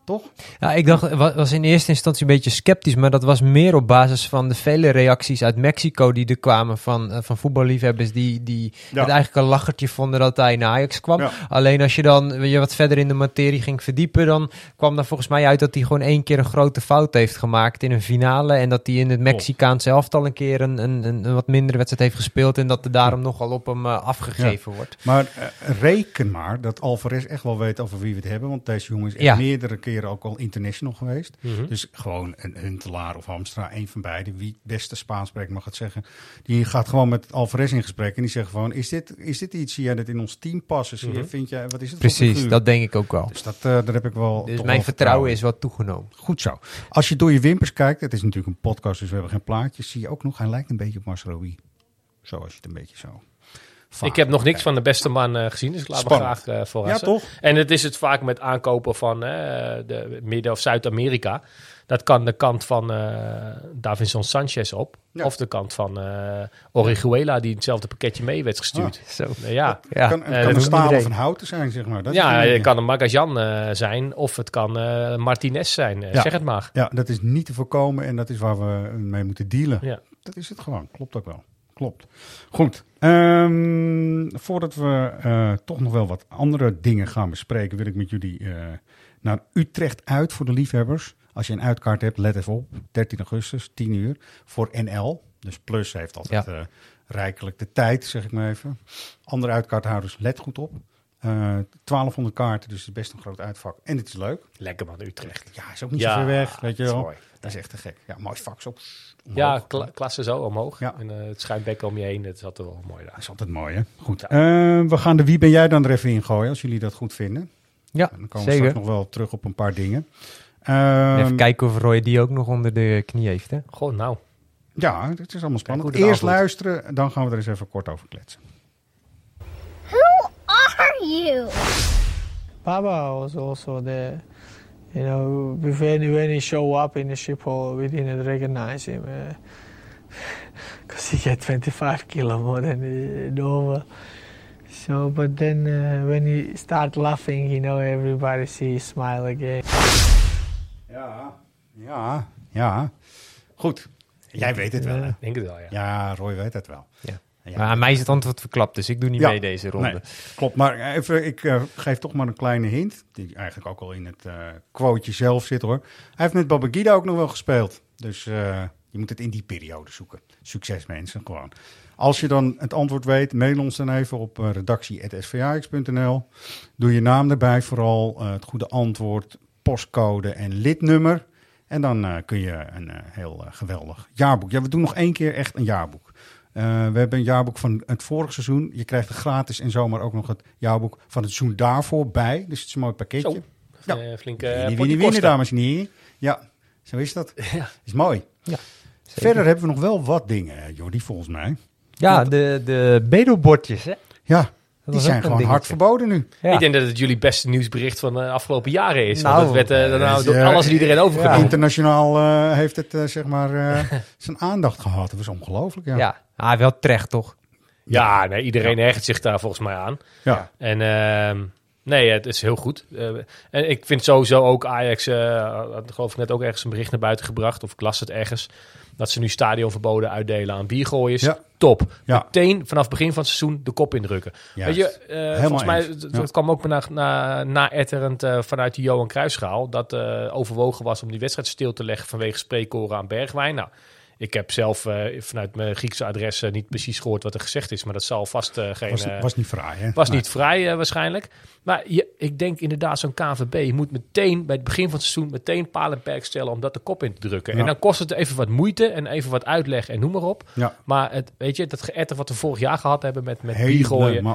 Speaker 4: Toch?
Speaker 6: Ja, ik dacht, wa- was in eerste instantie een beetje sceptisch, maar dat was meer op basis van de vele reacties uit Mexico die er kwamen van, eh, van voetballiefhebbers die, die
Speaker 4: Ja.
Speaker 6: het eigenlijk een lachertje vonden dat hij naar Ajax kwam.
Speaker 4: Ja.
Speaker 6: Alleen als je dan je wat verder in de materie ging verdiepen, dan kwam daar volgens mij uit dat hij gewoon één keer een grote fout heeft gemaakt in een finale en dat hij in het Mexicaanse elftal een keer een, een, een, wat mindere wedstrijd heeft gespeeld en dat er daarom nogal op hem eh, afgegeven wordt.
Speaker 4: Maar eh, reken maar dat Alvarez echt wel weet over wie we het hebben. Want deze jongen is echt meerdere keren ook al international geweest.
Speaker 5: Mhm.
Speaker 4: Dus gewoon een Huntelaar of Hamstra, een van beiden. Wie het beste Spaans spreekt mag het zeggen. Die gaat gewoon met Alvarez in gesprek. En die zegt gewoon, is dit, is dit iets, zie jij dat in ons team passen? Zie je,
Speaker 5: Mhm.
Speaker 4: vind jij, wat is het
Speaker 6: Precies, dat denk ik ook wel.
Speaker 4: Dus dat, eh, daar heb ik wel
Speaker 6: Dus mijn vertrouwen is wat toegenomen.
Speaker 4: Goed zo. Als je door je wimpers kijkt, het is natuurlijk een podcast, dus we hebben geen plaatjes. Zie je ook nog, hij lijkt een beetje op Masrowi. Zo als je het een beetje zo...
Speaker 5: Ik heb nog niks van de beste man eh, gezien, dus ik laat
Speaker 4: Spannend.
Speaker 5: me graag eh
Speaker 4: Ja,
Speaker 5: verrassen.
Speaker 4: toch?
Speaker 5: En het is het vaak met aankopen van eh, de Midden- of Zuid-Amerika. Dat kan de kant van eh Davinson Sanchez op.
Speaker 4: Ja.
Speaker 5: Of de kant van eh Orihuela, die hetzelfde pakketje mee werd gestuurd.
Speaker 6: Zo.
Speaker 5: Eh, ja,
Speaker 6: Ja,
Speaker 4: kan, het
Speaker 5: eh,
Speaker 4: kan
Speaker 5: dat
Speaker 4: een
Speaker 5: iedereen.
Speaker 4: van houten zijn, zeg maar. Dat
Speaker 5: ja, het kan een Magajan eh, zijn of het kan eh, Martinez zijn. Eh,
Speaker 4: Ja.
Speaker 5: Zeg het maar.
Speaker 4: Ja, dat is niet te voorkomen en dat is waar we mee moeten dealen.
Speaker 5: Ja.
Speaker 4: Dat is het gewoon. Klopt ook wel. Klopt. Goed. Ehm, voordat we eh, toch nog wel wat andere dingen gaan bespreken, wil ik met jullie eh, naar Utrecht uit voor de liefhebbers. Als je een uitkaart hebt, let even op. 13 augustus, 10 uur, voor NL. Dus Plus heeft altijd eh, rijkelijk de tijd, zeg ik maar even. Andere uitkaarthouders, let goed op. Eh 1200 kaarten, dus het is best een groot uitvak. En het is leuk.
Speaker 5: Lekker man, Utrecht.
Speaker 4: Ja, is ook niet
Speaker 5: Ja,
Speaker 4: zo ver weg, weet je
Speaker 5: dat is
Speaker 4: wel.
Speaker 5: mooi.
Speaker 4: Dat is echt te gek. Ja, mooi vak zo.
Speaker 5: Ja, kla klasse zo omhoog.
Speaker 4: Ja.
Speaker 5: En eh, het schuimbekken om je heen, dat is altijd wel mooi daar.
Speaker 4: Dat is altijd mooi, hè? Goed. Eh, we gaan de Wie ben jij dan er even in gooien, als jullie dat goed vinden.
Speaker 6: Ja,
Speaker 4: En dan komen we straks nog wel terug op een paar dingen. Ehm,
Speaker 6: Even kijken of Roy die ook nog onder de knie heeft. Hè?
Speaker 5: Goh, nou.
Speaker 4: Ja, het is allemaal spannend. Eerst luisteren, dan gaan we er eens even kort over kletsen.
Speaker 11: Are you?
Speaker 12: Baba was also there. You know, when he, when he show up in the Schiphol, we didn't recognize him because he had 25 kilo more than uh, normal. So, but then uh, when he start laughing, you know, everybody see his smile again.
Speaker 4: Ja, ja, ja. Goed. Jij weet het wel, hè?
Speaker 5: Ik denk het wel, ja.
Speaker 4: Ja, Roy weet het wel.
Speaker 6: Ja.
Speaker 4: Ja.
Speaker 6: Maar aan mij is het antwoord verklapt, dus ik doe niet
Speaker 4: Ja.
Speaker 6: mee deze ronde.
Speaker 4: Nee, klopt, maar even, ik eh, geef toch maar een kleine hint. Die eigenlijk ook al in het eh quoteje zelf zit hoor. Hij heeft met Babagida ook nog wel gespeeld. Dus eh, je moet het in die periode zoeken. Succes mensen, gewoon. Als je dan het antwoord weet, mail ons dan even op uh, redactie.svax.nl. Doe je naam erbij, vooral het goede antwoord, postcode en lidnummer. En dan eh, kun je een eh, heel geweldig jaarboek. Ja, we doen nog één keer echt een jaarboek. Eh, we hebben een jaarboek van het vorige seizoen. Je krijgt er gratis en zomaar ook nog het jaarboek van het seizoen daarvoor bij. Dus het is een mooi pakketje.
Speaker 5: Zo. Eh, flink eh,
Speaker 4: Winnie,
Speaker 5: potje
Speaker 4: winnie, winnie,
Speaker 5: kosten.
Speaker 4: dames en heren. Ja, zo is dat. Is mooi. Verder hebben we nog wel wat dingen, eh, Jordi, volgens mij.
Speaker 6: Ja, de, de bedelbordjes, hè?
Speaker 4: Ja, die zijn gewoon hard verboden nu.
Speaker 6: Ja.
Speaker 5: Ik denk dat het jullie beste nieuwsbericht van de afgelopen jaren is.
Speaker 6: Nou,
Speaker 5: want het werd eh, door
Speaker 4: eh,
Speaker 5: alles en iedereen overgenomen.
Speaker 4: Internationaal eh, heeft het eh, zeg maar eh, zijn aandacht gehad. Dat was ongelooflijk. Ja.
Speaker 6: Ja, ah, wel terecht toch?
Speaker 5: Ja, nee, iedereen ergert zich daar volgens mij aan.
Speaker 4: Ja.
Speaker 5: En ehm, nee, het is heel goed. Eh, en ik vind sowieso ook Ajax, eh had geloof ik net ook ergens een bericht naar buiten gebracht, of ik las het ergens, dat ze nu stadionverboden uitdelen aan biergooiers.
Speaker 4: Ja.
Speaker 5: Top.
Speaker 4: Ja.
Speaker 5: Meteen vanaf begin van het seizoen de kop indrukken.
Speaker 4: Juist.
Speaker 5: Weet je, eh, volgens mij,
Speaker 4: Ja.
Speaker 5: het kwam ook na, na, na-etterend eh, vanuit de Johan Cruijffschaal, dat eh, overwogen was om die wedstrijd stil te leggen vanwege spreekkoren aan Bergwijn. Nou, ik heb zelf eh, vanuit mijn Griekse adres eh, niet precies gehoord wat er gezegd is, maar dat zal vast eh, geen...
Speaker 4: Was, was niet fraai, hè?
Speaker 5: was
Speaker 4: Nee.
Speaker 5: niet vrij waarschijnlijk. Maar je, ik denk inderdaad zo'n KVB. Moet meteen bij het begin van het seizoen meteen paal en perk stellen om dat de kop in te drukken.
Speaker 4: Ja.
Speaker 5: En dan kost het even wat moeite en even wat uitleg en noem maar op.
Speaker 4: Ja.
Speaker 5: Maar het, weet je, dat geëtter wat we vorig jaar gehad hebben met, met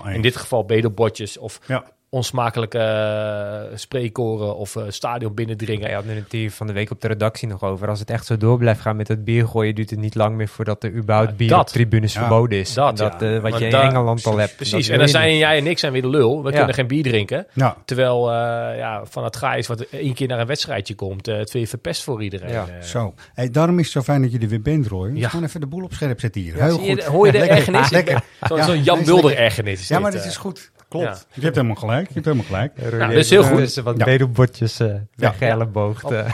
Speaker 4: eens.
Speaker 5: In dit geval bedelbotjes of
Speaker 4: Ja.
Speaker 5: Onsmakelijke spreekkoren of eh, stadion binnendringen.
Speaker 6: Ja, we hadden het hier van de week op de redactie nog over. Als het echt zo door blijft gaan met het biergooien, duurt het niet lang meer voordat er überhaupt
Speaker 5: Ja,
Speaker 6: bier
Speaker 5: dat.
Speaker 6: op tribunes
Speaker 4: Ja,
Speaker 6: verboden is.
Speaker 5: dat,
Speaker 6: dat
Speaker 5: ja.
Speaker 6: eh, wat je in Engeland al hebt.
Speaker 5: Precies, en dan
Speaker 6: je
Speaker 5: zijn
Speaker 6: niet.
Speaker 5: jij en ik zijn weer de lul. We
Speaker 6: Ja.
Speaker 5: kunnen geen bier drinken.
Speaker 4: Ja.
Speaker 5: Terwijl eh, ja, van het gaai is wat één keer naar een wedstrijdje komt. het weer verpest voor iedereen.
Speaker 6: Ja.
Speaker 4: Zo. Hey, daarom is het zo fijn dat je er weer bent, Roy.
Speaker 5: Ja.
Speaker 4: Gewoon even de boel op scherp zetten hier.
Speaker 5: Ja,
Speaker 4: Heel
Speaker 5: zie je,
Speaker 4: goed.
Speaker 5: hoor je de ergernis? Zo'n Jan Mulder ergernis. is
Speaker 4: Ja, maar
Speaker 5: dit,
Speaker 4: dat is goed. Klopt.
Speaker 5: Ja.
Speaker 4: Je hebt helemaal gelijk. Je hebt helemaal gelijk.
Speaker 5: Nou, dat is heel goed.
Speaker 6: Dus wat
Speaker 4: Ja.
Speaker 6: bedelbordjes uh, eh.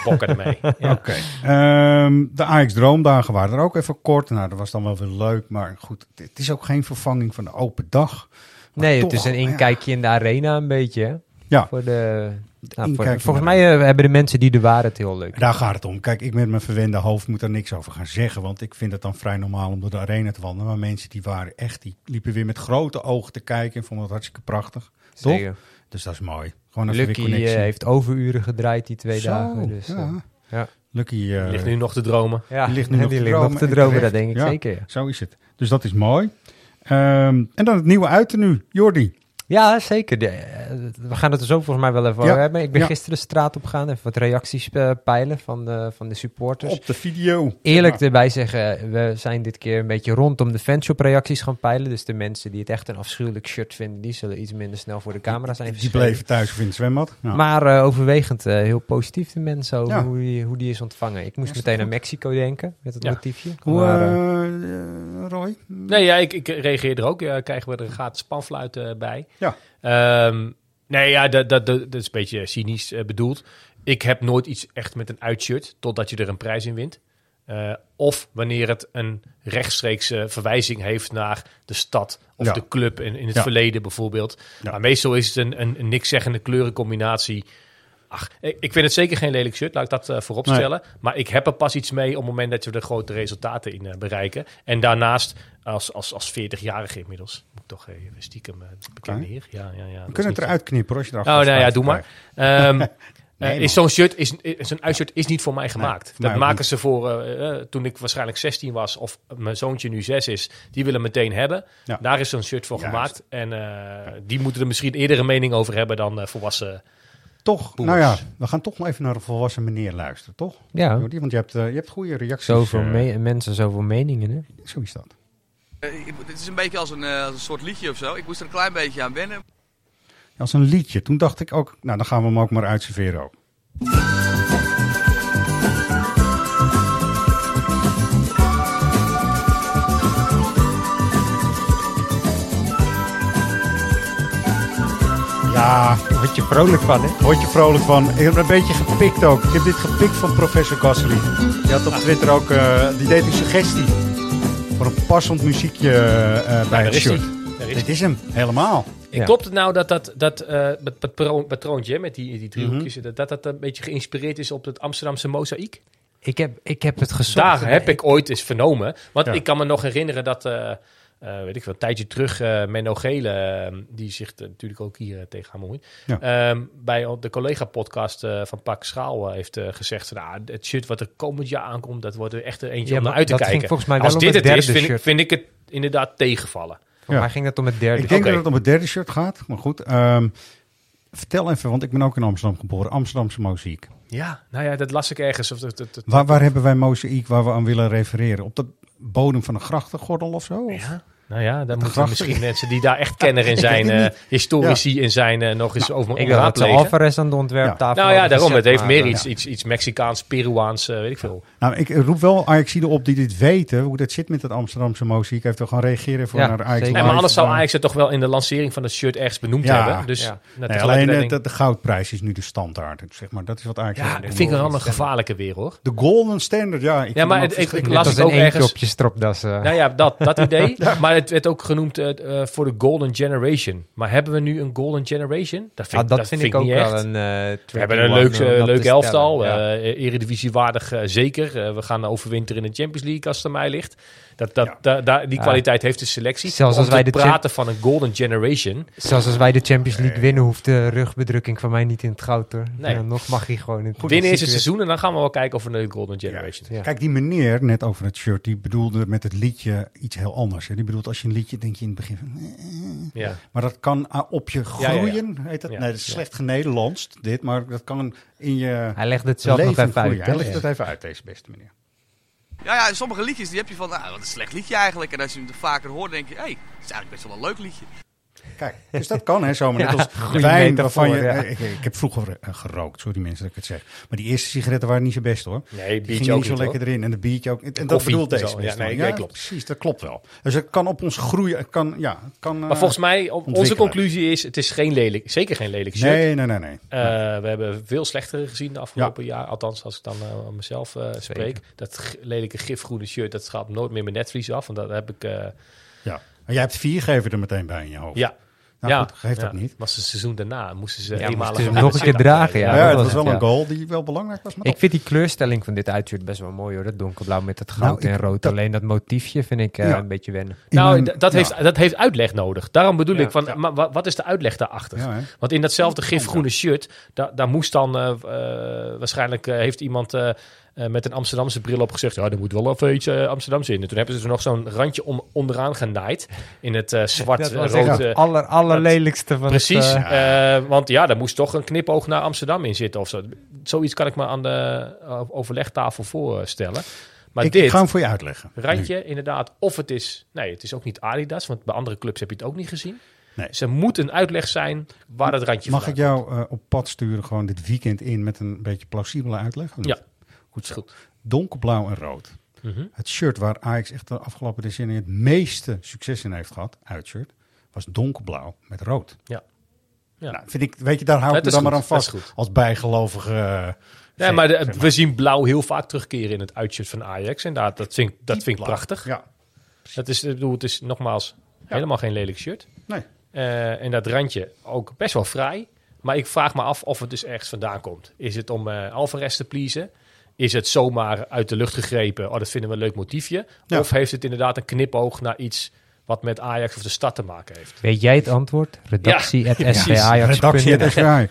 Speaker 5: Bokken ermee. Ja.
Speaker 4: Oké. Ehm, de Ajax Droomdagen waren er ook even kort. Nou, dat was dan wel weer leuk. Maar goed, het is ook geen vervanging van de open dag. Maar
Speaker 6: Nee, het is een
Speaker 4: ja.
Speaker 6: inkijkje in de arena een beetje. hè?
Speaker 4: Ja,
Speaker 6: Voor de, nou, voor-
Speaker 4: in
Speaker 6: volgens mij eh, hebben de mensen die er waren het heel leuk.
Speaker 4: daar gaat het om. Kijk, ik met mijn verwende hoofd moet daar niks over gaan zeggen. Want ik vind het dan vrij normaal om door de arena te wandelen. Maar mensen die waren echt, die liepen weer met grote ogen te kijken. En vonden het hartstikke prachtig. Toch? Dus dat is mooi. Gewoon even
Speaker 6: Lucky
Speaker 4: weer
Speaker 6: eh,
Speaker 4: connectie.
Speaker 6: heeft overuren gedraaid die twee
Speaker 4: Zo,
Speaker 6: dagen. Dus,
Speaker 4: ja.
Speaker 6: eh, ja.
Speaker 4: Lucky eh,
Speaker 5: Ligt nu nog te dromen.
Speaker 6: Ja,
Speaker 4: Die ligt nu nog te
Speaker 6: ligt
Speaker 4: dromen
Speaker 6: nog te
Speaker 4: en
Speaker 6: dromen, dat denk ik
Speaker 4: Ja.
Speaker 6: zeker. Ja.
Speaker 4: Zo is het. Dus dat is mooi. Ehm, en dan het nieuwe uiternu, Jordi.
Speaker 6: Ja, zeker. De- eh, we gaan het er zo volgens mij wel even
Speaker 4: Ja,
Speaker 6: over hebben. Ik ben
Speaker 4: ja.
Speaker 6: gisteren de straat op gegaan, even wat reacties eh, peilen van de, van de supporters.
Speaker 4: Op de video.
Speaker 6: Eerlijk
Speaker 4: Ja.
Speaker 6: erbij zeggen, we zijn dit keer een beetje rondom de fanshop reacties gaan peilen. Dus de mensen die het echt een afschuwelijk shirt vinden, die zullen iets minder snel voor de camera zijn
Speaker 4: Die
Speaker 6: verschenen.
Speaker 4: bleven thuis of in het zwembad.
Speaker 6: Maar eh, overwegend heel positief de mensen over hoe, die, hoe die is ontvangen. Ik moest meteen aan Mexico denken, met het motiefje.
Speaker 4: Hoe,
Speaker 6: Maar,
Speaker 4: Roy?
Speaker 5: Nee, ja, ik, ik reageer er ook. Ja, krijgen we er een gratis panfluit eh, bij.
Speaker 4: Ja.
Speaker 5: Ehm, nee, ja, dat, dat, dat, is een beetje cynisch eh, bedoeld. Ik heb nooit iets echt met een uitshirt, totdat je er een prijs in wint. Eh, of wanneer het een rechtstreekse verwijzing heeft naar de stad of
Speaker 4: Ja.
Speaker 5: de club in, in het
Speaker 4: Ja.
Speaker 5: verleden bijvoorbeeld.
Speaker 4: Ja.
Speaker 5: Maar meestal is het een, een, een niks zeggende kleurencombinatie. Ach, ik, vind het zeker geen lelijk shirt, laat ik dat eh, voorop
Speaker 4: Nee.
Speaker 5: stellen. Maar ik heb er pas iets mee op het moment dat we er grote resultaten in eh, bereiken. En daarnaast, als, als, als 40-jarige inmiddels, moet ik toch even stiekem uh, bekende
Speaker 4: Oké.
Speaker 5: heer. Ja, ja, ja,
Speaker 4: We kunnen het eruit knippen als je erachter
Speaker 5: Oh, nou ja,
Speaker 4: staat.
Speaker 5: doe maar. Ehm,
Speaker 4: Nee,
Speaker 5: eh, is zo'n shirt, is, is, zo'n uitshirt is niet voor mij gemaakt.
Speaker 4: voor
Speaker 5: dat
Speaker 4: ook
Speaker 5: maken ze voor eh, eh, toen ik waarschijnlijk 16 was of mijn zoontje nu 6 is. Die willen meteen hebben.
Speaker 4: Ja.
Speaker 5: Daar is zo'n shirt voor
Speaker 4: Juist.
Speaker 5: gemaakt. En eh, die moeten er misschien eerder een mening over hebben dan eh, volwassen.
Speaker 4: Toch,
Speaker 5: Boomers.
Speaker 4: nou ja, we gaan toch maar even naar een volwassen meneer luisteren, toch?
Speaker 6: ja,
Speaker 4: Jordi? Want je hebt, eh, je hebt goede reacties.
Speaker 6: zoveel
Speaker 4: eh,
Speaker 6: me- mensen, zoveel meningen. Hè?
Speaker 4: Zo is dat.
Speaker 13: Eh, ik- Het is een beetje als een, eh, als een soort liedje of zo. Ik moest er een klein beetje aan wennen.
Speaker 4: als een liedje. Toen dacht ik ook, nou dan gaan we hem ook maar uitserveren ook. Ja,
Speaker 6: je vrolijk van, hè?
Speaker 4: word je vrolijk van. Ik heb een beetje gepikt ook. Ik heb dit gepikt van professor Gasly. Die had op Twitter ook, eh, die deed een suggestie voor een passend muziekje eh, bij het shirt.
Speaker 5: is
Speaker 4: Dit is hem, helemaal.
Speaker 5: En
Speaker 6: Ja.
Speaker 5: klopt het nou dat dat, dat eh, het patroon, patroontje met die, die driehoekjes,
Speaker 4: Mhm.
Speaker 5: dat, dat dat een beetje geïnspireerd is op het Amsterdamse mozaïek?
Speaker 6: Ik heb, ik heb het gezocht.
Speaker 5: Daar heb ik ooit eens vernomen. Want
Speaker 4: Ja.
Speaker 5: ik kan me nog herinneren dat, eh, eh, weet ik wel, een tijdje terug, eh Menno Gele, eh, die zich eh, natuurlijk ook hier uh, tegen haar bemoeit,
Speaker 4: Ja.
Speaker 5: ehm, bij de collega-podcast eh, van Pak Schaal eh, heeft eh, gezegd, ah, het shit wat er komend jaar aankomt, dat wordt er echt er eentje
Speaker 6: Ja,
Speaker 5: om naar
Speaker 6: maar
Speaker 5: uit te
Speaker 6: dat ging
Speaker 5: kijken.
Speaker 6: volgens mij wel
Speaker 5: Als dit
Speaker 6: het
Speaker 5: het is,
Speaker 6: derde
Speaker 5: vind ik,
Speaker 6: shirt.
Speaker 5: vind ik het inderdaad tegenvallen.
Speaker 6: Voor
Speaker 4: Ja.
Speaker 6: mij ging het om het derde.
Speaker 4: Ik denk dat het om het derde shirt gaat, maar goed. ehm, vertel even, want ik ben ook in Amsterdam geboren. Amsterdamse mozaïek.
Speaker 5: Ja, nou ja, dat las ik ergens. Of dat, dat, dat-
Speaker 4: Waar, waar hebben wij mozaïek waar we aan willen refereren? Op de bodem van een grachtengordel of zo? Of?
Speaker 5: Nou ja, daar moeten misschien mensen die daar echt kenner in zijn, eh, historici in zijn, eh, nog eens over
Speaker 6: Ik wil dat. Alvarez aan de ontwerptafel
Speaker 5: Nou ja, daarom. Het heeft meer iets, iets, iets Mexicaans, Peruaans, eh, weet ik veel.
Speaker 4: Nou, ik roep wel Ajaxiden op die dit weten, hoe dat zit met het Amsterdamse mozaïek. Heeft toch gewoon reageren voor
Speaker 6: Ja,
Speaker 4: naar Ajax.
Speaker 5: Nee, maar anders zou Ajax het toch wel in de lancering van het shirt ergens benoemd
Speaker 4: Ja.
Speaker 5: hebben. Dus
Speaker 6: Ja.
Speaker 5: nou,
Speaker 4: Nee, alleen de,
Speaker 5: ik-
Speaker 4: de, goudprijs is nu de standaard. Zeg maar, dat is wat Ajax
Speaker 5: ja, dat vind ik wel een gevaarlijke weer, hoor.
Speaker 4: De golden standard, ja. Ik
Speaker 5: Ja, maar ik- ik las het ook ergens-
Speaker 6: op je stropdas. eh.
Speaker 5: Nou ja, dat, dat idee. Maar het werd ook genoemd eh, eh, voor de Golden Generation. Maar hebben we nu een Golden Generation? Dat vind,
Speaker 6: Ah, dat
Speaker 5: dat
Speaker 6: vind
Speaker 5: vind
Speaker 6: ik ook
Speaker 5: niet
Speaker 6: wel
Speaker 5: echt.
Speaker 6: een eh,
Speaker 5: We hebben een leuk, leuk elftal.
Speaker 6: ja.
Speaker 5: eh Eredivisiewaardig zeker. Eh, we gaan overwinteren in de Champions League als het aan mij ligt. Dat, dat, da- da- die
Speaker 6: Ja.
Speaker 5: kwaliteit heeft de selectie.
Speaker 6: Zelfs
Speaker 5: Om
Speaker 6: als
Speaker 5: te
Speaker 6: wij de
Speaker 5: praten van een Golden Generation.
Speaker 6: Zoals als wij de Champions League winnen, hoeft de rugbedrukking van mij niet in het goud hoor.
Speaker 5: Nee.
Speaker 6: Ja, nog mag hij gewoon in het
Speaker 5: Winnen is het seizoen en dan gaan we wel kijken of we een Golden Generation
Speaker 6: Ja.
Speaker 4: Kijk, die meneer net over het shirt, die bedoelde met het liedje iets heel anders. Hè. Die bedoelt als je een liedje, denk je in het begin van... eh,
Speaker 5: Ja.
Speaker 4: Maar dat kan ah, op je
Speaker 5: ja, ja.
Speaker 4: groeien, heet dat?
Speaker 5: Ja,
Speaker 4: Nee, dat is
Speaker 5: ja.
Speaker 4: slecht genederlandst, dit. Maar dat kan in je
Speaker 6: Hij legt het zelf nog even uit.
Speaker 4: Hij legt het even uit, deze beste meneer.
Speaker 11: Ja, ja, sommige liedjes die heb je van, nou, wat een slecht liedje eigenlijk. En als je hem vaker hoort, denk je, hé, hey, het is eigenlijk best wel een leuk liedje.
Speaker 4: Kijk, dus dat kan hè, zomaar. Net als wijn waarvan je... Ik, ik heb vroeger eh, gerookt, sorry mensen dat ik het zeg. Maar die eerste sigaretten waren niet zo best hoor.
Speaker 5: Nee,
Speaker 4: Die
Speaker 5: biertje
Speaker 4: gingen
Speaker 5: ook
Speaker 4: niet zo
Speaker 5: niet,
Speaker 4: lekker
Speaker 5: hoor.
Speaker 4: erin. En de biertje ook. En dat bedoelt
Speaker 5: en
Speaker 4: deze
Speaker 5: zo. Ja, nee, ja, klopt.
Speaker 4: Precies, dat klopt wel. Dus het kan op ons groeien. Kan, ja, kan,
Speaker 5: Maar
Speaker 4: eh,
Speaker 5: volgens mij, onze conclusie is, het is geen lelijk, zeker geen lelijk shirt.
Speaker 4: Nee, nee, nee. nee.
Speaker 5: Eh, we hebben veel slechtere gezien de afgelopen jaar. Althans, als ik dan mezelf spreek. Dat lelijke gifgroene shirt, dat gaat nooit meer mijn netvlies af. Want dat heb ik...
Speaker 4: Ja. Maar jij hebt vier geven er meteen bij in je hoofd.
Speaker 5: ja.
Speaker 4: Nou,
Speaker 5: ja,
Speaker 4: goed, geeft
Speaker 5: ja.
Speaker 4: dat niet.
Speaker 5: was het seizoen daarna. Moesten ze
Speaker 6: Ja,
Speaker 5: eenmalig
Speaker 6: nog een keer dragen,
Speaker 4: Ja,
Speaker 6: Ja, dat
Speaker 4: dat
Speaker 6: was
Speaker 4: wel een goal die wel belangrijk was. Maar
Speaker 6: Ik vind die kleurstelling van dit uitshirt best wel mooi hoor. Dat donkerblauw met het goud
Speaker 4: Nou,
Speaker 6: en rood.
Speaker 4: dat-
Speaker 6: Alleen dat motiefje vind ik eh,
Speaker 4: Ja.
Speaker 6: een beetje wennen.
Speaker 5: Nou, dat,
Speaker 4: ja.
Speaker 5: heeft, dat heeft uitleg nodig. Daarom bedoel
Speaker 6: Ja,
Speaker 5: ik van,
Speaker 6: ja.
Speaker 5: maar wa- wat is de uitleg daarachter? Want in datzelfde gifgroene shirt, daar, daar moest dan eh, eh, waarschijnlijk eh, heeft iemand eh, met een Amsterdamse bril op gezegd, ja, er moet wel even iets Amsterdams in. En toen hebben ze er nog zo'n randje om, onderaan genaaid in het
Speaker 6: Dat
Speaker 5: eh,
Speaker 6: was
Speaker 5: rood.
Speaker 6: echt
Speaker 5: eh,
Speaker 6: het aller, allerlelijkste van
Speaker 5: Precies,
Speaker 6: het...
Speaker 5: want ja, daar moest toch een knipoog naar Amsterdam in zitten of zo. Zoiets kan ik me aan de overlegtafel voorstellen. Maar
Speaker 4: ik,
Speaker 5: dit,
Speaker 4: ik ga hem voor je uitleggen.
Speaker 5: randje inderdaad, of het is... Nee, het is ook niet Adidas, want bij andere clubs heb je het ook niet gezien.
Speaker 4: Nee.
Speaker 5: Dus er moet een uitleg zijn waar dat randje
Speaker 4: Mag ik jou op pad sturen gewoon dit weekend in met een beetje plausibele uitleg?
Speaker 5: Ja.
Speaker 4: Goed zo.
Speaker 5: Goed.
Speaker 4: Donkerblauw en rood.
Speaker 5: Mhm.
Speaker 4: Het shirt waar Ajax echt de afgelopen decennia het meeste succes in heeft gehad, uitshirt, was donkerblauw met rood.
Speaker 5: Ja. Ja.
Speaker 4: Nou, vind ik, weet je, daar hou ik
Speaker 5: Dat
Speaker 4: me dan maar aan
Speaker 5: dat
Speaker 4: vast
Speaker 5: goed.
Speaker 4: als bijgelovige. eh,
Speaker 5: Nee,
Speaker 4: fan,
Speaker 5: maar, de-
Speaker 4: zeg
Speaker 5: we zien blauw heel vaak terugkeren in het uitshirt van Ajax. En daar, dat vind, ik- dat vind ik prachtig.
Speaker 4: Ja.
Speaker 5: Dat is, ik bedoel, het is nogmaals helemaal geen lelijk shirt.
Speaker 4: Nee.
Speaker 5: Eh, en dat randje ook best wel vrij. Maar ik vraag me af of het dus ergens vandaan komt. Is het om eh Alvarez te pleasen? Is het zomaar uit de lucht gegrepen? Oh, dat vinden we een leuk motiefje.
Speaker 4: Ja.
Speaker 5: Of heeft het inderdaad een knipoog naar iets wat met Ajax of de stad te maken heeft?
Speaker 6: Weet jij het antwoord? Redactie
Speaker 5: Ja,
Speaker 6: at
Speaker 5: precies.
Speaker 4: Redactie het SVA.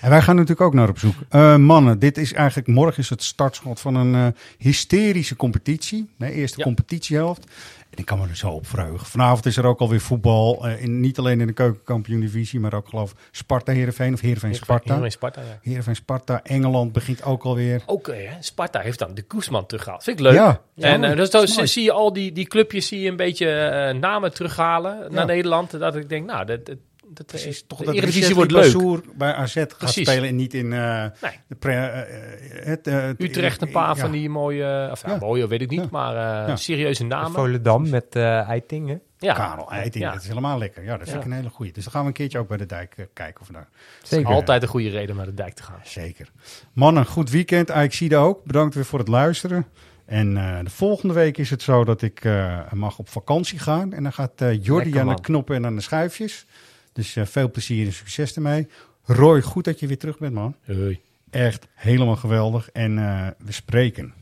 Speaker 4: En wij gaan natuurlijk ook naar op zoek. Eh, mannen, dit is eigenlijk morgen is het startschot van een eh, hysterische competitie. Nee, eerste
Speaker 5: Ja.
Speaker 4: competitiehelft. Ik kan me er zo op verheugen. Vanavond is er ook alweer voetbal. eh, in, niet alleen in de keukenkampioen-divisie, maar ook geloof Sparta Heerenveen of Heerenveen Sparta.
Speaker 5: Heerenveen Sparta, ja.
Speaker 4: Heerenveen Sparta. Engeland begint ook alweer.
Speaker 5: Ook eh, Sparta heeft dan de Koesman teruggehaald. Vind ik leuk.
Speaker 4: Ja,
Speaker 5: en
Speaker 4: ja,
Speaker 5: eh, dus
Speaker 4: mooi.
Speaker 5: zie je al die, die clubjes zie je een beetje namen terughalen naar Nederland. Dat ik denk, nou, dat, dat- Dat,
Speaker 4: Precies,
Speaker 5: eh,
Speaker 4: toch
Speaker 5: de
Speaker 4: dat
Speaker 5: Eredivisie wordt leuk.
Speaker 4: Bassoer bij AZ gaat
Speaker 5: Precies.
Speaker 4: spelen en niet in eh,
Speaker 5: Nee.
Speaker 4: de pre, eh, het, eh,
Speaker 5: Utrecht een paar van die mooie, of ja,
Speaker 4: Ja.
Speaker 5: mooie weet ik niet,
Speaker 4: Ja.
Speaker 5: maar eh,
Speaker 4: Ja.
Speaker 5: serieuze namen.
Speaker 6: Volendam met eh Eiting, hè?
Speaker 5: Ja.
Speaker 4: Karel Eiting,
Speaker 5: Ja.
Speaker 4: dat is helemaal lekker. Ja, dat vind
Speaker 5: Ja.
Speaker 4: ik een hele goeie. Dus dan gaan we een keertje ook bij de dijk kijken of daar...
Speaker 6: Zeker.
Speaker 5: Altijd een goede reden om naar de dijk te gaan.
Speaker 4: Zeker. Mannen, goed weekend. Ik zie dat ook. Bedankt weer voor het luisteren. En eh, de volgende week is het zo dat ik eh, mag op vakantie gaan. En dan gaat eh Jordi
Speaker 5: Lekker,
Speaker 4: aan de knoppen en aan de schuifjes. Dus eh, veel plezier en succes ermee. Roy, goed dat je weer terug bent, man.
Speaker 5: Hoi.
Speaker 4: Echt helemaal geweldig. En eh, we spreken.